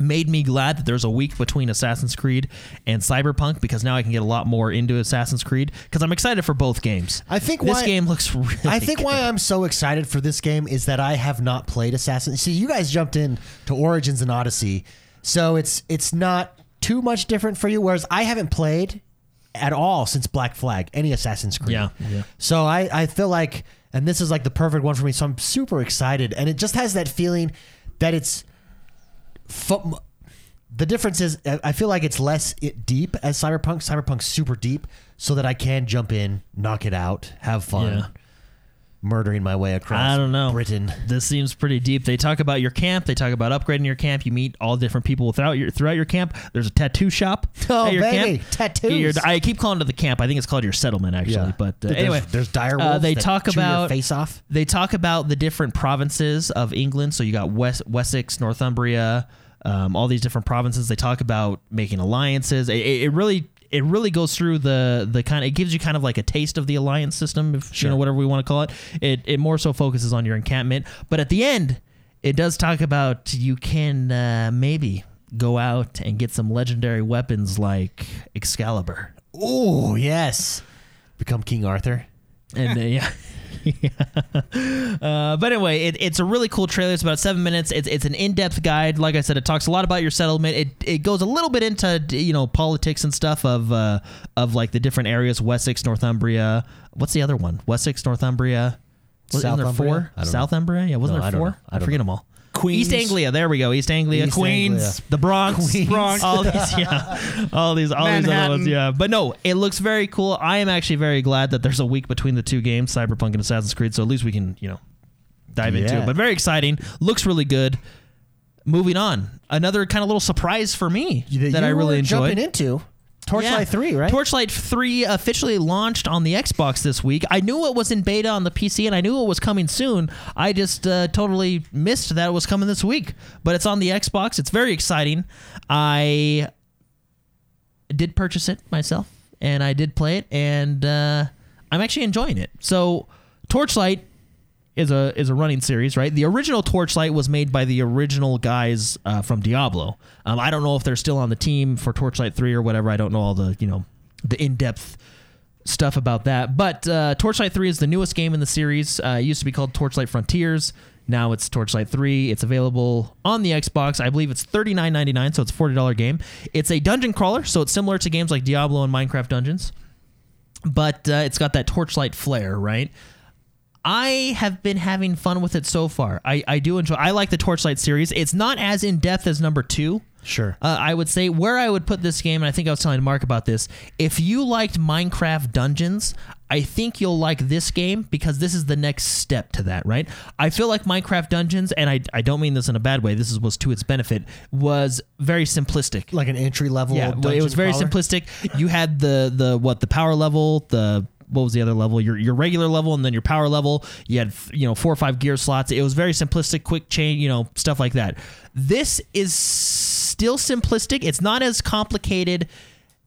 made me glad that there's a week between Assassin's Creed and Cyberpunk because now I can get a lot more into Assassin's Creed because I'm excited for both games. I think this why- game looks really I think good. why I'm so excited for this game is that I have not played Assassin. See, you guys jumped in to Origins and Odyssey, so it's it's not too much different for you. Whereas I haven't played at all since Black Flag, any Assassin's Creed. Yeah, yeah. So I I feel like, and this is like the perfect one for me. So I'm super excited, and it just has that feeling that it's. Fo- the difference is, I I feel like it's less it deep as Cyberpunk. Cyberpunk's super deep, so that I can jump in, knock it out, have fun, Yeah. Murdering my way across. I don't know. Britain. This seems pretty deep. They talk about your camp. They talk about upgrading your camp. You meet all different people throughout your throughout your camp. There's a tattoo shop Oh, at your baby, camp. tattoos. Your- I keep calling it the camp. I think it's called your settlement actually. But uh, There's- anyway, there's dire uh, wolves they that talk about face off. They talk about the different provinces of England. So you got West, Wessex, Northumbria. um, all these different provinces. They talk about making alliances. It it really it really goes through the the kind. Of, it gives you kind of like a taste of the alliance system, if you know whatever we want to call it. It it more so focuses on your encampment, but at the end, it does talk about you can uh, maybe go out and get some legendary weapons like Excalibur. Oh yes, become King Arthur. and uh, yeah. uh, but anyway, it, it's a really cool trailer. It's about seven minutes. It's, it's an in-depth guide. Like I said, it talks a lot about your settlement. It, it goes a little bit into you know politics and stuff of uh, of like the different areas: Wessex, Northumbria. What's the other one? Wessex, Northumbria. Was isn't there Southumbria? four? Know. Southumbria? Yeah, wasn't No, there four? I I, forget know. them all. Queens. East Anglia. There we go. East Anglia. East Queens. Anglia. The Bronx. Queens. Bronx. All these, yeah. All these, all these other ones, yeah. But no, it looks very cool. I am actually very glad that there's a week between the two games, Cyberpunk and Assassin's Creed. So at least we can, you know, dive into it. But very exciting. Looks really good. Moving on, another kind of little surprise for me that I you really enjoyed. Jumping into Torchlight Yeah. Three, right? Torchlight 3 officially launched on the Xbox this week. I knew it was in beta on the PC and I knew it was coming soon. I just uh, totally missed that it was coming this week. But it's on the Xbox. It's very exciting. I did purchase it myself and I did play it and uh, I'm actually enjoying it. So, Torchlight is a is a running series, right? The original Torchlight was made by the original guys uh, from Diablo. Um, I don't know if they're still on the team for Torchlight Three or whatever. I don't know all the you know the in depth stuff about that. But uh, Torchlight Three is the newest game in the series. Uh, it used to be called Torchlight Frontiers. Now it's Torchlight 3. It's available on the Xbox. I believe it's $39.99, so it's a $40 game. It's a dungeon crawler, so it's similar to games like Diablo and Minecraft Dungeons but uh, it's got that torchlight flair, right? I have been having fun with it so far. I, I do enjoy. I like the Torchlight series. It's not as in depth as number two. Sure. Uh, I would say where I would put this game, and I think I was telling Mark about this. If you liked Minecraft Dungeons, I think you'll like this game because this is the next step to that, right? I feel like Minecraft Dungeons, and I, I don't mean this in a bad way. This is, was to its benefit. Was very simplistic. like an entry level. Yeah, it was very simplistic. You had the the what the power level, the what was the other level? Your your regular level and then your power level. You had you know four or five gear slots. It was very simplistic, quick chain, you know stuff like that. This is still simplistic. It's not as complicated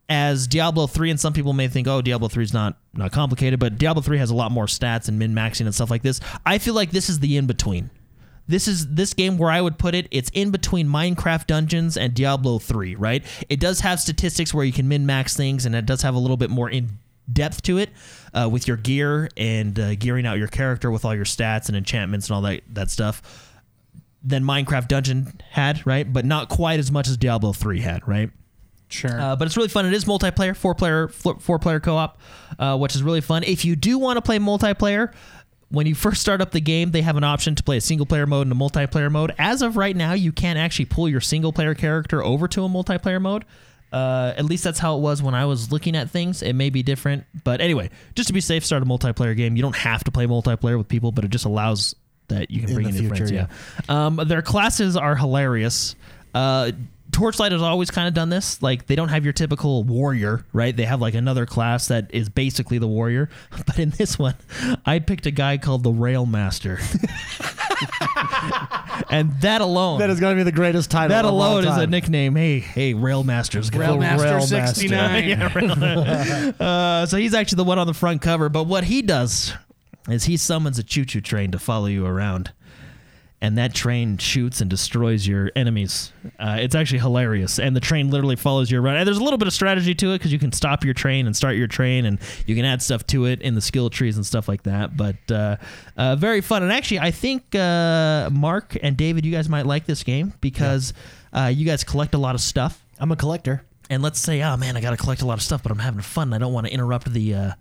as Diablo 3 and some people may think oh Diablo 3 is not not complicated but Diablo 3 has a lot more stats and min maxing and stuff like this. I feel like this is the in between. This is this game where I would put it. It's in between Minecraft Dungeons and Diablo 3, right? It does have statistics where you can min max things, and it does have a little bit more in depth to it uh, with your gear and uh, gearing out your character with all your stats and enchantments and all that that stuff than Minecraft Dungeon had, right? But not quite as much as Diablo 3 had, right? Sure. Uh, but it's really fun. It is multiplayer, four player, four player co op, uh, which is really fun. If you do want to play multiplayer, when you first start up the game, they have an option to play a single player mode and a multiplayer mode. As of right now, you can't actually pull your single player character over to a multiplayer mode. Uh, at least that's how it was when I was looking at things. It may be different, but anyway, just to be safe, start a multiplayer game. You don't have to play multiplayer with people, but it just allows that you can In bring in your future, friends. Yeah. Um, their classes are hilarious. Uh, Torchlight has always kind of done this. Like they don't have your typical warrior, right? They have like another class that is basically the warrior. But in this one, I picked a guy called the Railmaster. And that alone, That is going to be the greatest title. that of all alone is a nickname. Hey, hey, Rail Master's got a Railmaster Railmaster. 69. yeah, Rail- uh, so he's actually the one on the front cover. But what he does is he summons a choo-choo train to follow you around, and that train shoots and destroys your enemies. Uh, it's actually hilarious, and the train literally follows you around. And there's a little bit of strategy to it because you can stop your train and start your train, and you can add stuff to it in the skill trees and stuff like that. But uh, uh, very fun, and actually, I think uh, Mark and David, you guys might like this game because uh, you guys collect a lot of stuff I'm a collector. and let's say, oh man, I got to collect a lot of stuff, but I'm having fun. And I don't want to interrupt the uh,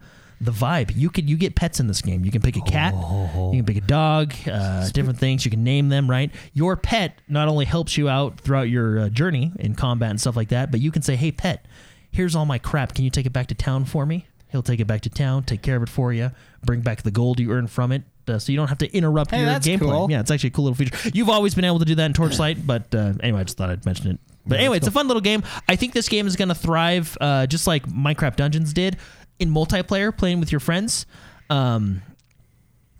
the vibe. You could you get pets in this game. You can pick a cat, you can pick a dog, uh, different things. You can name them. Right, your pet not only helps you out throughout your uh, journey in combat and stuff like that, but you can say, hey pet, here's all my crap. Can you take it back to town for me? He'll take it back to town, take care of it for you, bring back the gold you earn from it. Uh, so you don't have to interrupt Hey, your that's gameplay. cool. Yeah, it's actually a cool little feature. You've always been able to do that in Torchlight, but uh, anyway, I just thought I'd mention it. But anyway, it's a fun little game. I think this game is going to thrive uh, just like Minecraft Dungeons did in multiplayer, playing with your friends. Um,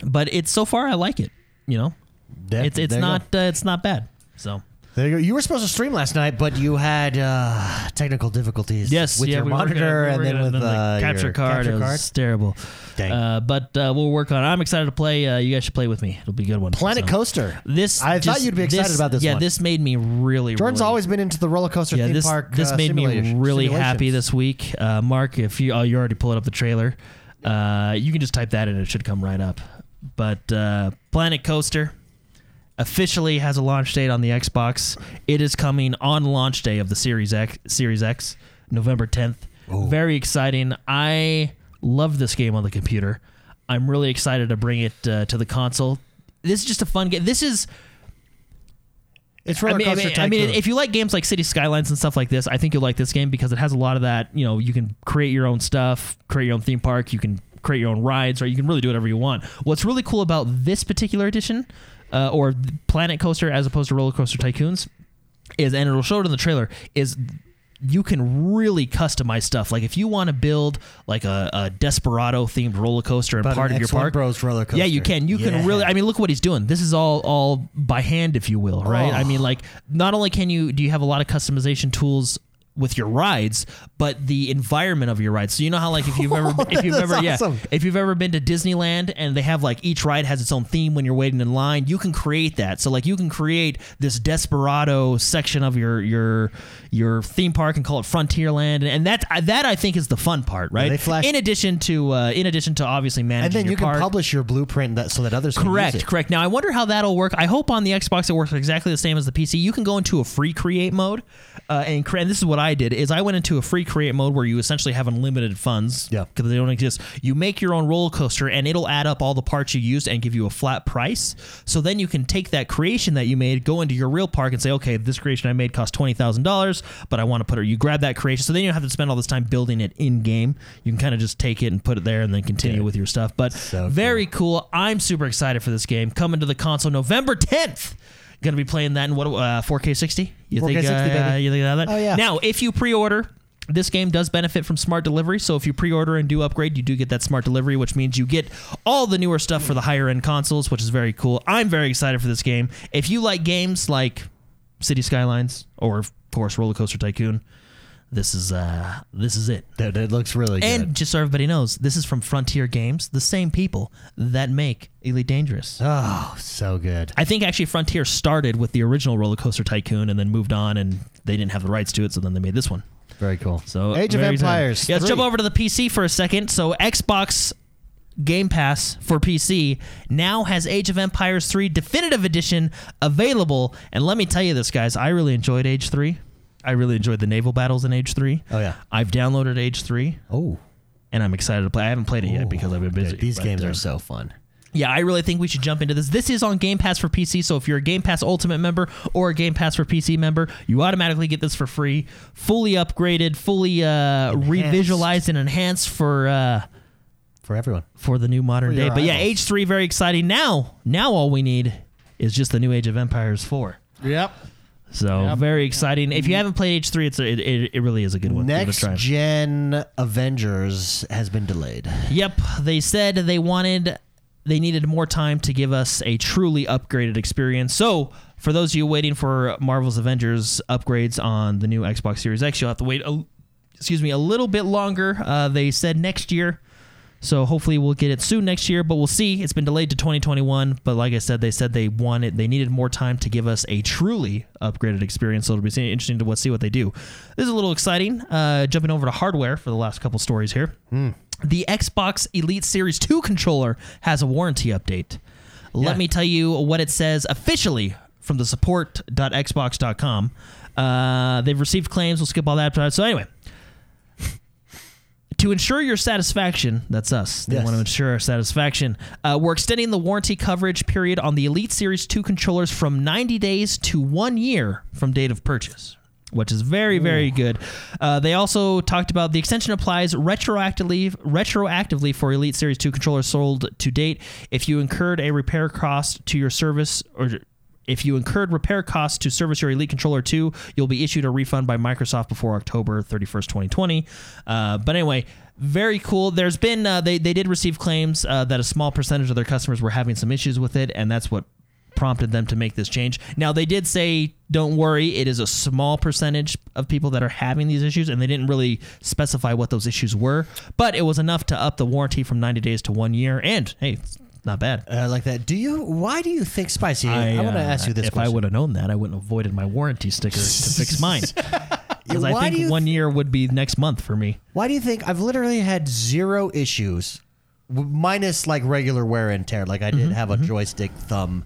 but it's so far I like it. You know, Yeah, it's it's there you go. not uh, it's not bad. So There you go. You were supposed to stream last night, but you had uh, technical difficulties. Yes, with yeah, your we monitor gonna- we and then with the uh, capture card. Capture it was card. terrible. Dang. Uh, but uh, we'll work on. it. I'm excited to play. Uh, you guys should play with me. It'll be a good one. Planet So, Coaster. This I thought you'd be excited about this Yeah, one. this made me really. Jordan's really, always been into the roller coaster yeah, theme this, park. This uh, made me really happy this week. Uh, Mark, if you oh, you already pulled up the trailer, uh, you can just type that in. It should come right up. But uh, Planet Coaster officially has a launch date on the Xbox. It is coming on launch day of the Series X, Series X, November 10th. Very exciting. I love this game on the computer. I'm really excited to bring it uh, to the console. This is just a fun game. This is It's I roller mean, I coaster mean, I mean, if you like games like City Skylines and stuff like this, I think you'll like this game because it has a lot of that. You know, you can create your own stuff, create your own theme park, you can create your own rides, or you can really do whatever you want. What's really cool about this particular edition, uh, or Planet Coaster as opposed to Roller Coaster Tycoons, is and it'll show it in the trailer is you can really customize stuff. Like if you want to build like a, a Desperado themed roller coaster and part of your X1 park, Bros roller coaster. yeah, you can. You Yeah. can really. I mean, look what he's doing. This is all all by hand, if you will, right? Oh. I mean, like not only can you do you have a lot of customization tools with your rides, but the environment of your rides. So you know how like if you've ever if you've ever yeah if you've ever been to Disneyland and they have like each ride has its own theme when you're waiting in line, you can create that. So like you can create this Desperado section of your your your theme park and call it Frontierland, and, and that that I think is the fun part, right? they flash- in addition to uh, in addition to obviously managing and then you can park. publish your blueprint that, so that others Correct, it. correct. Now I wonder how that'll work. I hope on the Xbox it works exactly the same as the PC. You can go into a free create mode, uh, and, and this is what I did: is I went into a free create mode where you essentially have unlimited funds, Yeah. because they don't exist. You make your own roller coaster, and it'll add up all the parts you used and give you a flat price. So then you can take that creation that you made, go into your real park, and say, okay, this creation I made cost twenty thousand dollars, but I want to put it. You grab that creation, so then you don't have to spend all this time building it in game. You can kind of just take it and put it there, and then continue with your stuff. But So very cool. I'm super excited for this game coming to the console November 10th. Gonna be playing that in what uh, 4K 60? You 4K think? 60, uh. You think that? Oh, yeah. Now, if you pre-order. This game does benefit from smart delivery, so if you pre-order and do upgrade, you do get that smart delivery, which means you get all the newer stuff for the higher end consoles, which is very cool. I'm very excited for this game. If you like games like City Skylines or of course Roller Coaster Tycoon, this is uh this is it. That, that looks really good. And just so everybody knows, this is from Frontier Games, the same people that make Elite Dangerous. oh, so good. I think actually Frontier started with the original Roller Coaster Tycoon and then moved on, and they didn't have the rights to it, so then they made this one. Very cool. So Age of exciting. Empires. Yeah, let's 3. jump over to the PC for a second. So Xbox Game Pass for PC now has Age of Empires 3 Definitive Edition available. And let me tell you this, guys, I really enjoyed Age 3. I really enjoyed the naval battles in Age 3. Oh, yeah. I've downloaded Age 3 Oh, and I'm excited to play. I haven't played it yet because I've been busy. Dude, these games uh, are so fun. yeah, I really think we should jump into this. This is on Game Pass for PC, so if you're a Game Pass Ultimate member or a Game Pass for PC member, you automatically get this for free, fully upgraded, fully uh, revisualized and enhanced for uh, For everyone. for the new modern For day. your But yeah, eyeballs. Age three very exciting. Now, now all we need is just the new Age of Empires four. Yep. So Yep. very exciting. If you haven't played Age three, it's a, it, it, really is a good one. Give it a Next try. gen Avengers has been delayed. Yep, they said they wanted they needed more time to give us a truly upgraded experience. So, for those of you waiting for Marvel's Avengers upgrades on the new Xbox Series X, you'll have to wait a, excuse me, a little bit longer. Uh, they said next year. So hopefully we'll get it soon next year, but we'll see. It's been delayed to 2021, but like I said, they said they wanted they needed more time to give us a truly upgraded experience. So it'll be interesting to what- see what they do. This is a little exciting. Uh, jumping over to hardware for the last couple stories here. The Xbox Elite Series 2 controller has a warranty update. Let me tell you what it says officially from the support.xbox.com. Uh, they've received claims. We'll skip all that. So anyway, to ensure your satisfaction, that's us. They Yes. want to ensure our satisfaction. Uh, we're extending the warranty coverage period on the Elite Series 2 controllers from 90 days to one year from date of purchase, which is very, very good. Uh, they also talked about the extension applies retroactively, retroactively for Elite Series 2 controllers sold to date. If you incurred a repair cost to your service or if you incurred repair costs to service your Elite Controller 2, you'll be issued a refund by Microsoft before October 31st, 2020. Uh, but anyway, very cool. There's been, uh, they, they did receive claims uh, that a small percentage of their customers were having some issues with it, and that's what prompted them to make this change. Now, they did say don't worry, it is a small percentage of people that are having these issues, and they didn't really specify what those issues were. But it was enough to up the warranty from 90 days to one year, and hey, not bad. Uh, I like that. Do you? Why do you think spicy? I, want to uh, ask you uh, this If question. I would have known that, I wouldn't have avoided my warranty sticker to fix mine. Because Why I do think one year would be next month for me. Why do you think I've literally had zero issues, w- minus like regular wear and tear? Like I did mm-hmm, have a mm-hmm. joystick thumb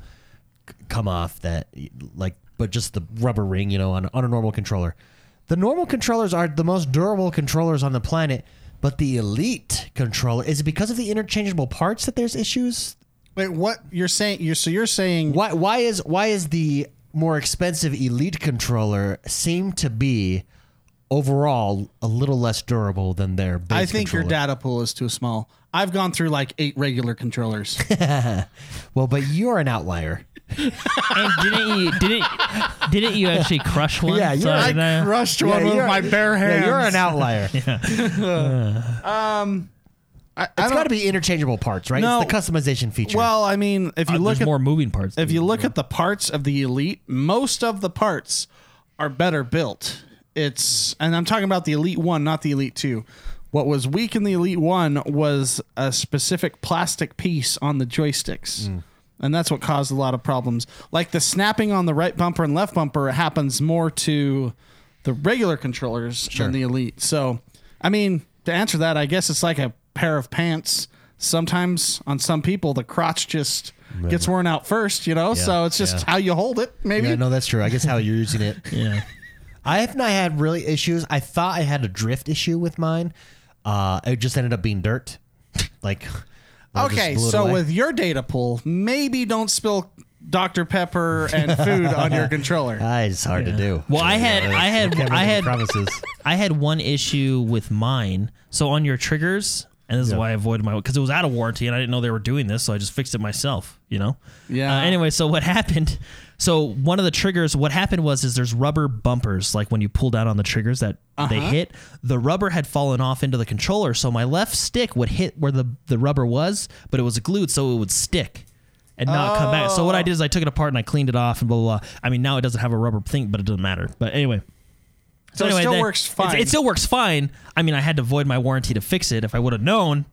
c- come off that, like, but just the rubber ring, you know, on on a normal controller. The normal controllers are the most durable controllers on the planet, but the elite controller is it because of the interchangeable parts that there's issues? Wait, what you're saying? You're so you're saying Why why is why is the more expensive elite controller seem to be overall a little less durable than their base I think your controller? data pool is too small. I've gone through like eight regular controllers. Well, but you're an outlier. And didn't you didn't didn't you actually crush one? Yeah, you're- Sorry, I did I- crushed one with my bare yeah, hands. you're an outlier. I, I It's don't- got to be interchangeable parts, right? No. It's the customization feature. Well, I mean, if you Uh, look at more moving parts. if you look at the parts of the elite, most of the parts are better built. It's and I'm talking about the elite one, not the elite two. What was weak in the elite one was a specific plastic piece on the joysticks. Mm. And that's what caused a lot of problems. Like the snapping on the right bumper and left bumper happens more to the regular controllers than the elite. So, I mean, to answer that, I guess it's like a pair of pants. Sometimes on some people, the crotch just gets worn out first, you know? so it's just yeah. how you hold it, maybe. yeah, no, that's true. I guess how you're using it. yeah. I have not had really issues. I thought I had a drift issue with mine. Uh, it just ended up being dirt. Like, Okay, so away. with your data pool, maybe don't spill Dr. Pepper and food on your controller. Ah, it's hard to do. Well, I had I had I had promises. I had one issue with mine. So on your triggers, and this is why I avoided my because it was out of warranty and I didn't know they were doing this, so I just fixed it myself. You know. Yeah. Uh, anyway, so what happened? So one of the triggers, what happened was, is there's rubber bumpers, like when you pull down on the triggers that they uh-huh. hit. The rubber had fallen off into the controller, so my left stick would hit where the the rubber was, but it was glued, so it would stick. And not come back. So what I did is I took it apart and I cleaned it off and blah blah. blah. I mean now it doesn't have a rubber thing, but it doesn't matter. But anyway, So it still works fine. It, still works fine. I mean, I had to void my warranty to fix it. If I would have known,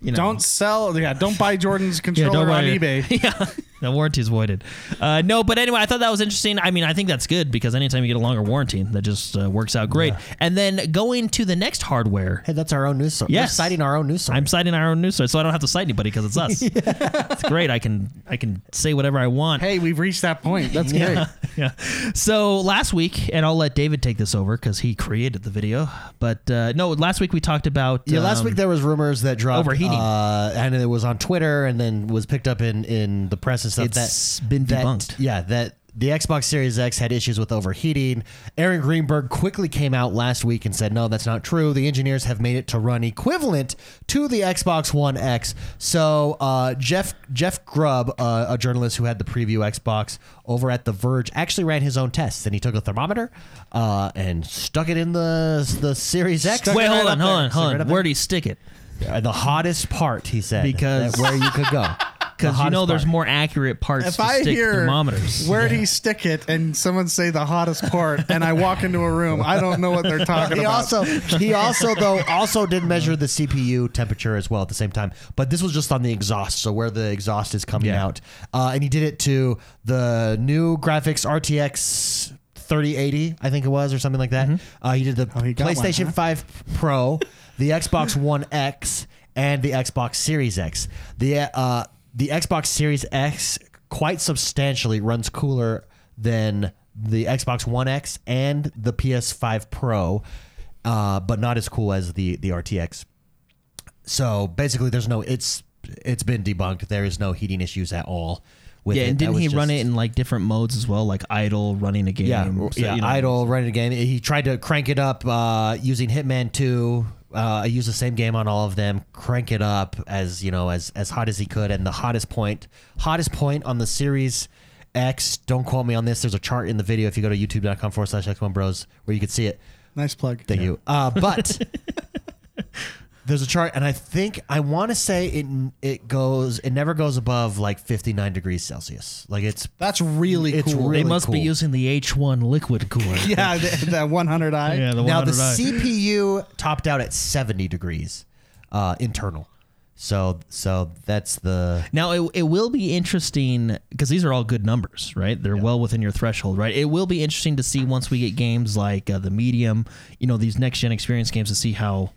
you know, Don't sell, yeah, don't buy Jordan's yeah, controller on worry. eBay. yeah, the warranty is voided. Uh, no, but anyway, I thought that was interesting. I mean, I think that's good because anytime you get a longer warranty, that just uh, works out great. And then going to the next hardware. Hey, that's our own news source. Yes. We're citing our own news source. I'm citing our own news source, so I don't have to cite anybody because it's us. It's great. I can I can say whatever I want. Hey, we've reached that point. That's great. yeah. So last week, and I'll let David take this over because he created the video. But uh, no, last week we talked about Yeah, last um, week there was rumors that dropped overheating. uh, and it was on Twitter, and then was picked up in, in the press and stuff. It's that been that- debunked. Yeah, that the Xbox Series X had issues with overheating. Aaron Greenberg quickly came out last week and said, "No, that's not true. The engineers have made it to run equivalent to the Xbox One X." So uh, Jeff Jeff Grubb, uh, a journalist who had the preview Xbox over at The Verge, actually ran his own tests, and he took a thermometer uh, and stuck it in the the Series X. Wait, hold on, hold on, hold on. Where do you stick it? Uh, the hottest part, he said, Because- that where you could go. The Because you know hottest there's more accurate parts If to I stick hear thermometers. where'd he stick it and someone say the hottest part and I walk into a room, I don't know what they're talking He about. also he also though also did measure the CPU temperature as well at the same time, but this was just on the exhaust, so where the exhaust is coming Yeah. out, uh, and he did it to the new graphics RTX 3080, I think it was, or something like that. Uh, he did the Oh, he got one, PlayStation huh? 5 Pro, the Xbox One X, and the Xbox Series X. The uh, the Xbox Series X quite substantially runs cooler than the Xbox One X and the PS5 Pro, uh, but not as cool as the the RTX. So basically, there's no it's it's been debunked. There is no heating issues at all. With yeah, it. and didn't he run it in like different modes as well, like idle, running a game? yeah, so, yeah, you know. idle running a game. He tried to crank it up uh, using Hitman Two. Uh, I used the same game on all of them. Crank it up as you know as as hot as he could, and the hottest point, hottest point on the Series X. Don't quote me on this. There's a chart in the video if you go to youtube.com forward slash X1 Bros where you can see it. nice plug. Thank you. Uh, but There's a chart, and I think I want to say it it goes it never goes above like 59 degrees Celsius. Like it's That's really It's cool. really they must be cool. using the H1 liquid cooler. yeah, the, the 100i. yeah. The 100 now the 100i. CPU topped out at 70 degrees uh, internal. So so that's the Now it, it will be interesting because these are all good numbers, right? They're well within your threshold, right? It will be interesting to see once we get games like uh, the medium, you know, these next gen experience games to see how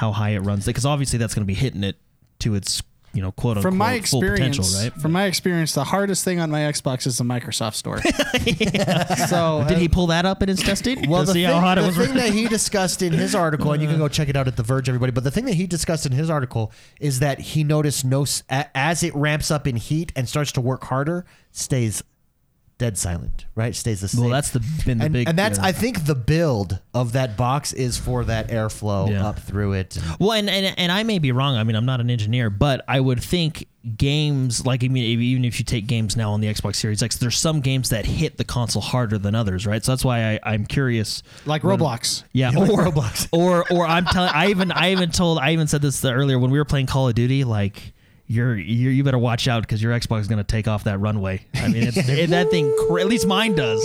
how high it runs because obviously that's going to be hitting it to its you know quote unquote From my full experience, potential, right? from my experience, the hardest thing on my Xbox is the Microsoft Store. So Did he pull that up in his testing? Well, to the see thing, how hot it the was. thing that he discussed in his article, and you can go check it out at The Verge, everybody. But the thing that he discussed in his article is that he noticed no s- a- as it ramps up in heat and starts to work harder, stays dead silent, right? Stays the same. well, that's the been the and, big and that's uh, I think the build of that box is for that airflow Yeah. up through it. And- Well, and, and and I may be wrong. I mean, I'm not an engineer, but I would think games like I mean, even if you take games now on the Xbox Series X, there's some games that hit the console harder than others, right? So that's why I, I'm curious. like Roblox. Yeah, like or Roblox. or or I'm telling. I even I even told I even said this earlier when we were playing Call of Duty. Like you're, you're you better watch out because your Xbox is going to take off that runway. I mean, it's, it, that thing cr- at least mine does.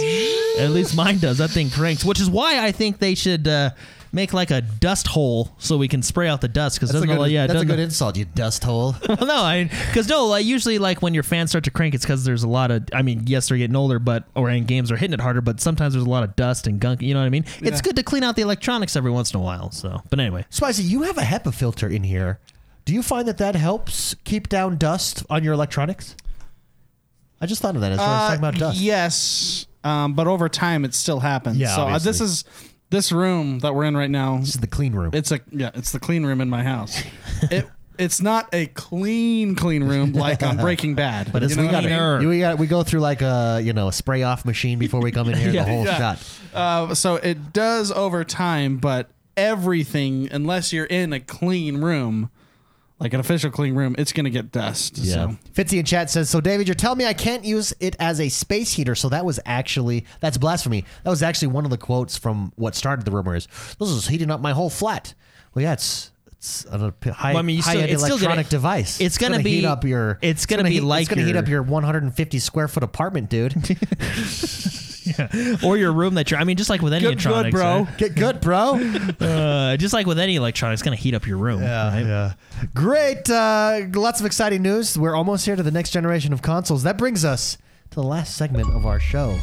At least mine does. That thing cranks, which is why I think they should. Uh, Make like a dust hole so we can spray out the dust because That's, a doesn't good, yeah it that's a doesn't- good insult, you dust hole. well, no, I because no, like usually like when your fans start to crank, it's because there's a lot of. I mean, yes, they're getting older, but or in games are hitting it harder, but sometimes there's a lot of dust and gunk. You know what I mean? yeah. It's good to clean out the electronics every once in a while. So, but anyway, Spicy, you have a HEPA filter in here. Do you find that that helps keep down dust on your electronics? I just thought of that as I was talking about Uh, dust. Yes, um, but over time it still happens. Yeah, So uh, this is this room that we're in right now. This is the clean room. It's a yeah, it's the clean room in my house. it it's not a clean clean room like on Breaking Bad. But it's, we got I mean? we got we go through like a you know a spray off machine before we come in here. Yeah, the whole yeah. shot. Uh, so it does over time, but everything, unless you're in a clean room, like an official clean room, it's gonna get dust. So Fitzy in chat says, "So David, you're telling me I can't use it as a space heater? So that was actually that's blasphemy. That was actually one of the quotes from what started the rumors. This is heating up my whole flat? Well, yeah, it's it's a high, Well, I mean, you still- it's still gonna- electronic device. it's gonna be- heat up your. it's gonna be heat, like it's gonna heat up your 150 square foot apartment, dude. yeah. or your room that you're. I mean, just like with any Good, good, electronics, bro. Get good, bro. Uh, just like with any electronics, it's gonna heat up your room. right? yeah. Great. Uh, lots of exciting news. We're almost here to the next generation of consoles. That brings us to the last segment of our show.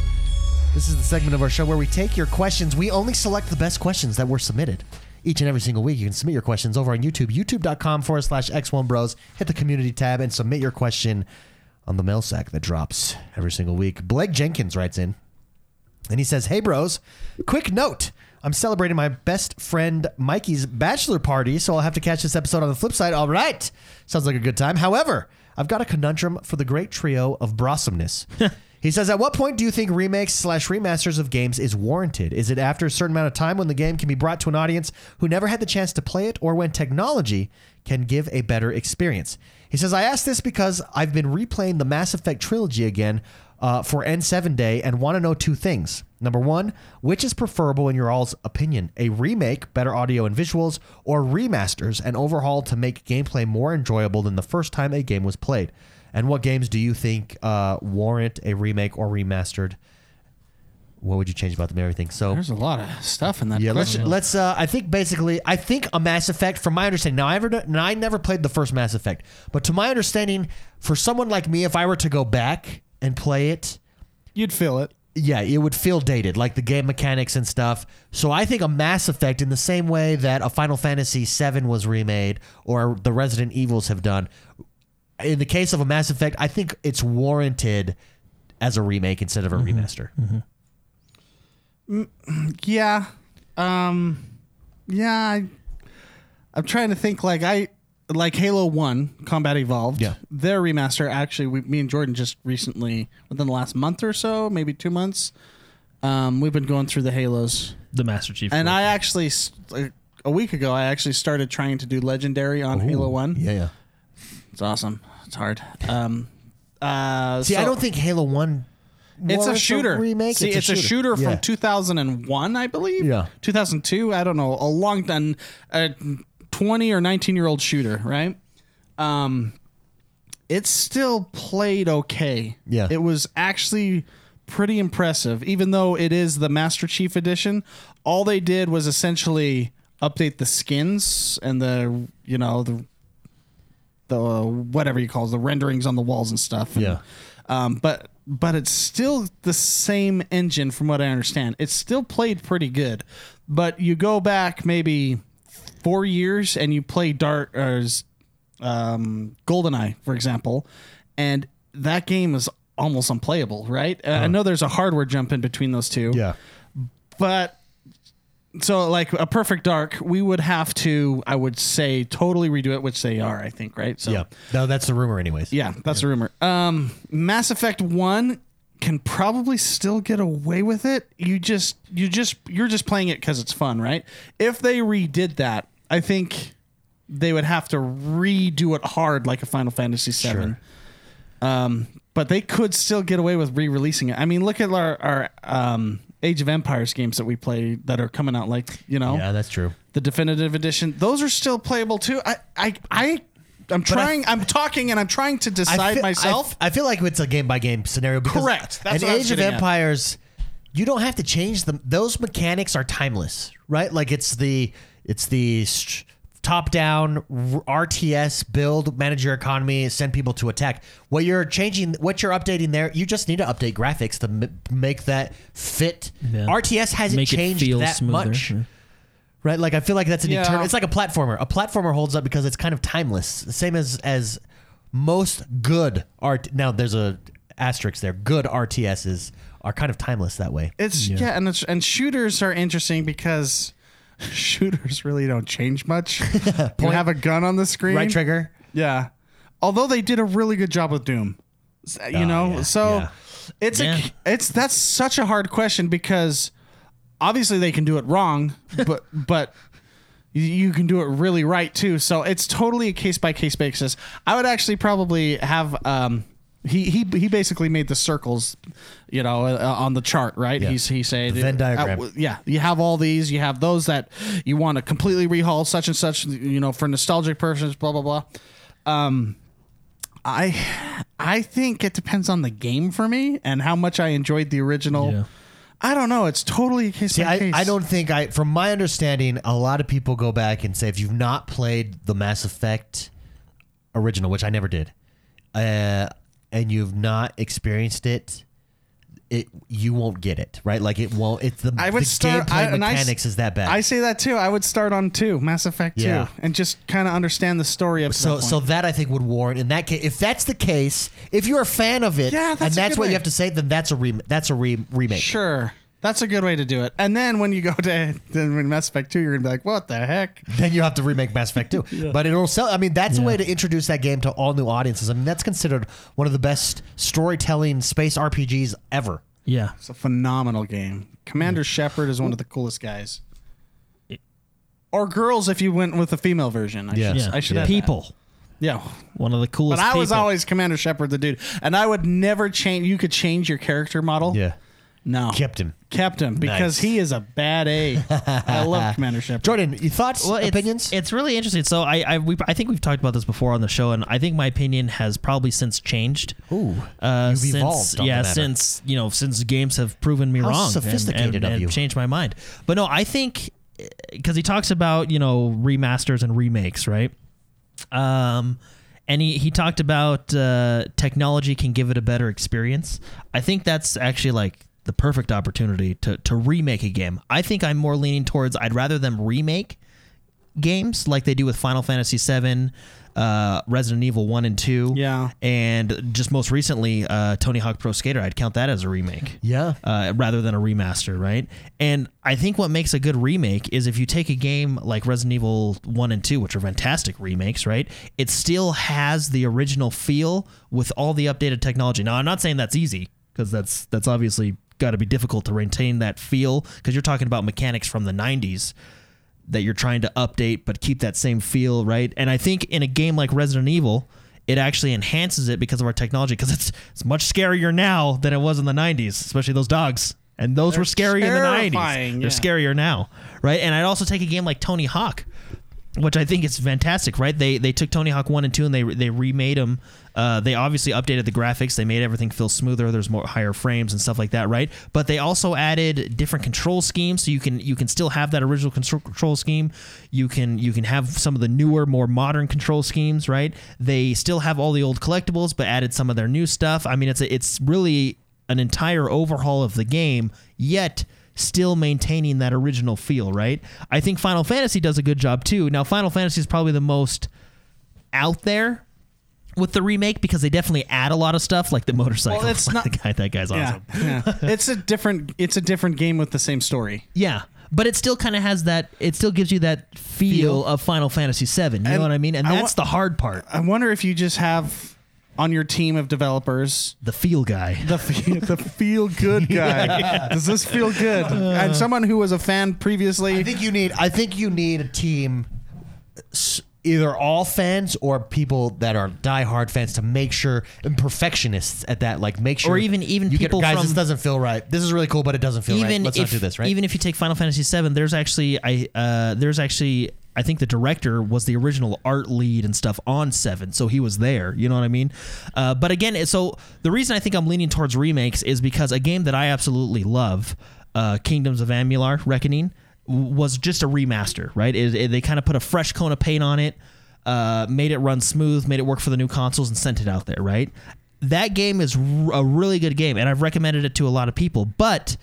This is the segment of our show where we take your questions. We only select the best questions that were submitted. Each and every single week, you can submit your questions over on YouTube, youtube.com forward slash X1Bros. Hit the community tab and submit your question on the mail sack that drops every single week. Blake Jenkins writes in. And he says, Hey, bros, quick note. I'm celebrating my best friend Mikey's bachelor party, so I'll have to catch this episode on the flip side. All right. Sounds like a good time. However, I've got a conundrum for the great trio of brosomeness. he says, At what point do you think remakes slash remasters of games is warranted? Is it after a certain amount of time when the game can be brought to an audience who never had the chance to play it, or when technology can give a better experience? He says, I ask this because I've been replaying the Mass Effect trilogy again uh, for N7 Day and want to know two things. Number one, which is preferable in your all's opinion? A remake, better audio and visuals, or remasters and overhaul to make gameplay more enjoyable than the first time a game was played? And what games do you think uh, warrant a remake or remastered? What would you change about them? and Everything. So there's a lot of stuff in that. yeah, let's question. let's. Uh, I think basically, I think a Mass Effect, from my understanding. Now, I ever, now I never played the first Mass Effect, but to my understanding, for someone like me, if I were to go back and play it, You'd feel it. yeah, it would feel dated, like the game mechanics and stuff. So I think a Mass Effect, in the same way that a Final Fantasy VII was remade or the Resident Evils have done, in the case of a Mass Effect, I think it's warranted as a remake instead of a remaster. Yeah. Um yeah, I, I'm trying to think like I like Halo 1 Combat Evolved. Yeah. Their remaster actually we, me and Jordan just recently within the last month or so, maybe 2 months, um we've been going through the Halos. The Master Chief. And I actually s- like, a week ago I actually started trying to do legendary on Halo 1. Yeah, yeah. It's awesome. It's hard. Um uh See, so- I don't think Halo One. It's a shooter remake. See, it's, a shooter, Yeah. from 2001, I believe. Yeah. 2002. I don't know. A long time. Uh, 20 or 19 year old shooter, right? Um, it still played okay. Yeah. It was actually pretty impressive, even though it is the Master Chief Edition. All they did was essentially update the skins and the, you know, the, the whatever you call it, the renderings on the walls and stuff. And, Yeah. um, but but it's still the same engine from what I understand. It's still played pretty good. But you go back maybe four years and you play Dart or um, GoldenEye, for example, and that game is almost unplayable, right? Uh, I know there's a hardware jump in between those two, Yeah. but so like a perfect dark, we would have to, I would say, totally redo it, which they are, I think, right? So Yeah. No, that's the rumor, anyways. yeah, that's a rumor. Um, Mass Effect One can probably still get away with it. You just, you just, you're just playing it because it's fun, right? If they redid that, I think they would have to redo it hard, like a Final Fantasy VII. Um, but they could still get away with re-releasing it. I mean, look at our, our um, Age of Empires games that we play that are coming out, like you know, Yeah, that's true. the definitive edition. Those are still playable too. I, I, I, I'm trying. I, am talking and I'm trying to decide feel- myself. I, I feel like it's a game by game scenario. Because Correct. That's I was Age of getting at. Empires, you don't have to change them. Those mechanics are timeless, right? Like it's the it's the st- top down RTS build, manage your economy, send people to attack. What you're changing, what you're updating there, you just need to update graphics to m- make that fit. Yeah. RTS hasn't Make changed feel that smoother. much. Yeah. Right, like I feel like that's an Yeah. eternal. It's like a platformer. A platformer holds up because it's kind of timeless. Same as as most good art. Now there's a asterisk there. Good RTSs are kind of timeless that way. it's yeah, and it's, and shooters are interesting because shooters really don't change much. you have a gun on the screen, Right trigger. Yeah. Although they did a really good job with Doom. You Oh, know, yeah, so yeah. it's Yeah. a it's that's such a hard question because obviously they can do it wrong, but but you- you can do it really right too. So it's totally a case by case basis. I would actually probably have um he, he he basically made the circles, you know, uh, on the chart, right? Yeah. He's he said The Venn diagram. uh, yeah, you have all these. You have those that you want to completely rehaul, such and such. You know, for nostalgic persons, blah blah blah. Um, I I think it depends on the game for me and how much I enjoyed the original. Yeah. I don't know. It's totally a case See, I, case. I don't think I. From my understanding, a lot of people go back and say if you've not played the Mass Effect original, which I never did, uh, and you've not experienced it. It, you won't get it right like it won't it's the, I would the start. gameplay I, and I mechanics is that bad I say that too. I would start on two, Mass Effect two, Yeah. and just kind of understand the story of So, that so that I think would warrant in that case. If that's the case, if you're a fan of it, Yeah, that's and that's what way. you have to say, then that's a re- that's a re- remake. Sure. That's a good way to do it. And then when you go to then when Mass Effect 2, you're going to be like, what the heck? Then you have to remake Mass Effect 2. But it'll sell. I mean, that's a way to introduce that game to all new audiences. I mean, that's considered one of the best storytelling space RPGs ever. Yeah. It's a phenomenal game. Commander Shepard is one of the coolest guys. Or girls if you went with the female version. I Yeah. should, Yeah. I should Yeah. add that. people. Yeah. One of the coolest. But coolest. I was always Commander Shepard, the dude. And I would never change. You could change your character model. No. kept him. Kept him because Nice. he is a bad A. I love Commander Shepard. Jordan, your thoughts, Well, it's, opinions? It's really interesting. So I I, we, I think we've talked about this before on the show, and I think my opinion has probably since changed. Ooh, Uh, you've since, evolved. On yeah, the matter. since you know, since games have proven me How wrong, and- sophisticated and, of and you. changed my mind. But no, I think because he talks about you know remasters and remakes, right? Um, and he, he talked about uh, technology can give it a better experience. I think that's actually like the perfect opportunity to to remake a game. I think I'm more leaning towards I'd rather them remake games like they do with Final Fantasy VII, uh, Resident Evil One and Two, Yeah. and just most recently uh, Tony Hawk Pro Skater. I'd count that as a remake yeah. uh, rather than a remaster, right? And I think what makes a good remake is if you take a game like Resident Evil 1 and 2, which are fantastic remakes, right? It still has the original feel with all the updated technology. Now, I'm not saying that's easy because that's that's obviously got to be difficult to maintain that feel because you're talking about mechanics from the 90s that you're trying to update but keep that same feel, right? And I think in a game like Resident Evil, it actually enhances it because of our technology because it's it's much scarier now than it was in the 90s, especially those dogs. And those were scary in the 90s. terrifying, They're scarier now, right? And I'd also take a game like Tony Hawk. Which I think is fantastic, right? They they took Tony Hawk one and two and they they remade them. Uh, they obviously updated the graphics. They made everything feel smoother. There's more higher frames and stuff like that, right? But they also added different control schemes, so you can you can still have that original control, scheme. You can you can have some of the newer, more modern control schemes, right? They still have all the old collectibles, but added some of their new stuff. I mean, it's a, it's really an entire overhaul of the game, yet still maintaining that original feel, right? I think Final Fantasy does a good job too. Now, Final Fantasy is probably the most out there with the remake because they definitely add a lot of stuff like the motorcycle. Well, it's not- the guy, that guy's Yeah, awesome. yeah. it's a different it's a different game with the same story. Yeah. But it still kind of has that. It still gives you that feel, Feel. of Final Fantasy VII. You know what I mean? And I that's the hard part. I wonder if you just have on your team of developers The feel guy. the fe- the feel good guy. Does this feel good? and someone who was a fan previously. I think you need. I think you need a team, s- either all fans or people that are diehard fans to make sure and perfectionists at that. Like make sure, Or even- even you get- people guys. from- this doesn't feel right. This is really cool, but it doesn't feel right. Let's if, not do this. Right? Even if you take Final Fantasy VII, there's actually I uh, there's actually I think the director was the original art lead and stuff on Seven, so he was there. You know what I mean? Uh, but again, so the reason I think I'm leaning towards remakes is because a game that I absolutely love, uh, Kingdoms of Amalur Reckoning, was just a remaster. Right? It, it- they kind of put a fresh coat of paint on it. Uh, made it run smooth, made it work for the new consoles, and sent it out there. Right? That game is a really good game, and I've recommended it to a lot of people. But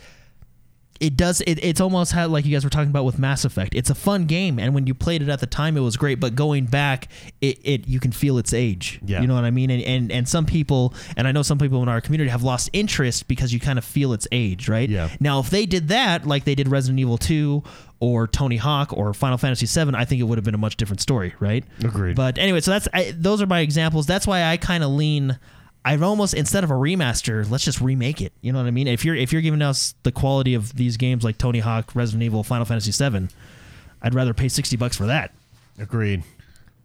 it does it, it's almost like you guys were talking about with Mass Effect. It's a fun game, and when you played it at the time, it was great. But going back, it, it you can feel its age. Yeah. you know what I mean. And, and and some people, and I know some people in our community have lost interest because you kind of feel its age, right? Yeah. Now, if they did that, like they did Resident Evil Two or Tony Hawk or Final Fantasy VII, I think it would have been a much different story, right? Agreed. But anyway, so that's I, those are my examples. That's why I kind of lean. I've almost instead of a remaster, let's just remake it. You know what I mean? If you're if you're giving us the quality of these games like Tony Hawk, Resident Evil, Final Fantasy VII, I'd rather pay sixty bucks for that. Agreed.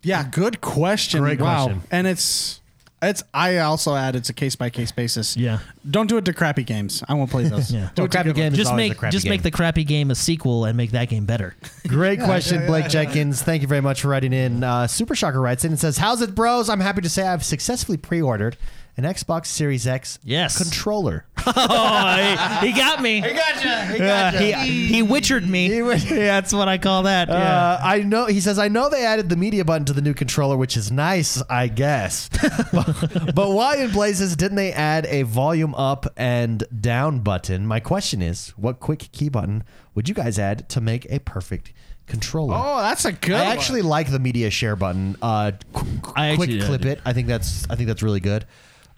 yeah, good question. Great wow. question. And it's it's I also add it's a case by case basis. Yeah. Don't do it to crappy games. I won't play those. Yeah. Do Well, crappy good game Just make crappy just game. make the crappy game a sequel and make that game better. Great question, Blake Jenkins. Thank you very much for writing in. Uh, Super Shocker writes in and says, "How's it, bros? I'm happy to say I've successfully pre-ordered an Xbox Series X Yes. controller. oh, he, he got me. gotcha. He Uh, he he witchered me. He wit- yeah, that's what I call that. Yeah. Uh, I know. He says, "I know they added the media button to the new controller, which is nice, I guess. but, but why in blazes didn't they add a volume up and down button? My question is, what quick key button would you guys add to make a perfect controller?" Oh, that's a good I one. actually like the media share button. Uh, qu- qu- I quick clip did. it. I think that's. I think that's really good.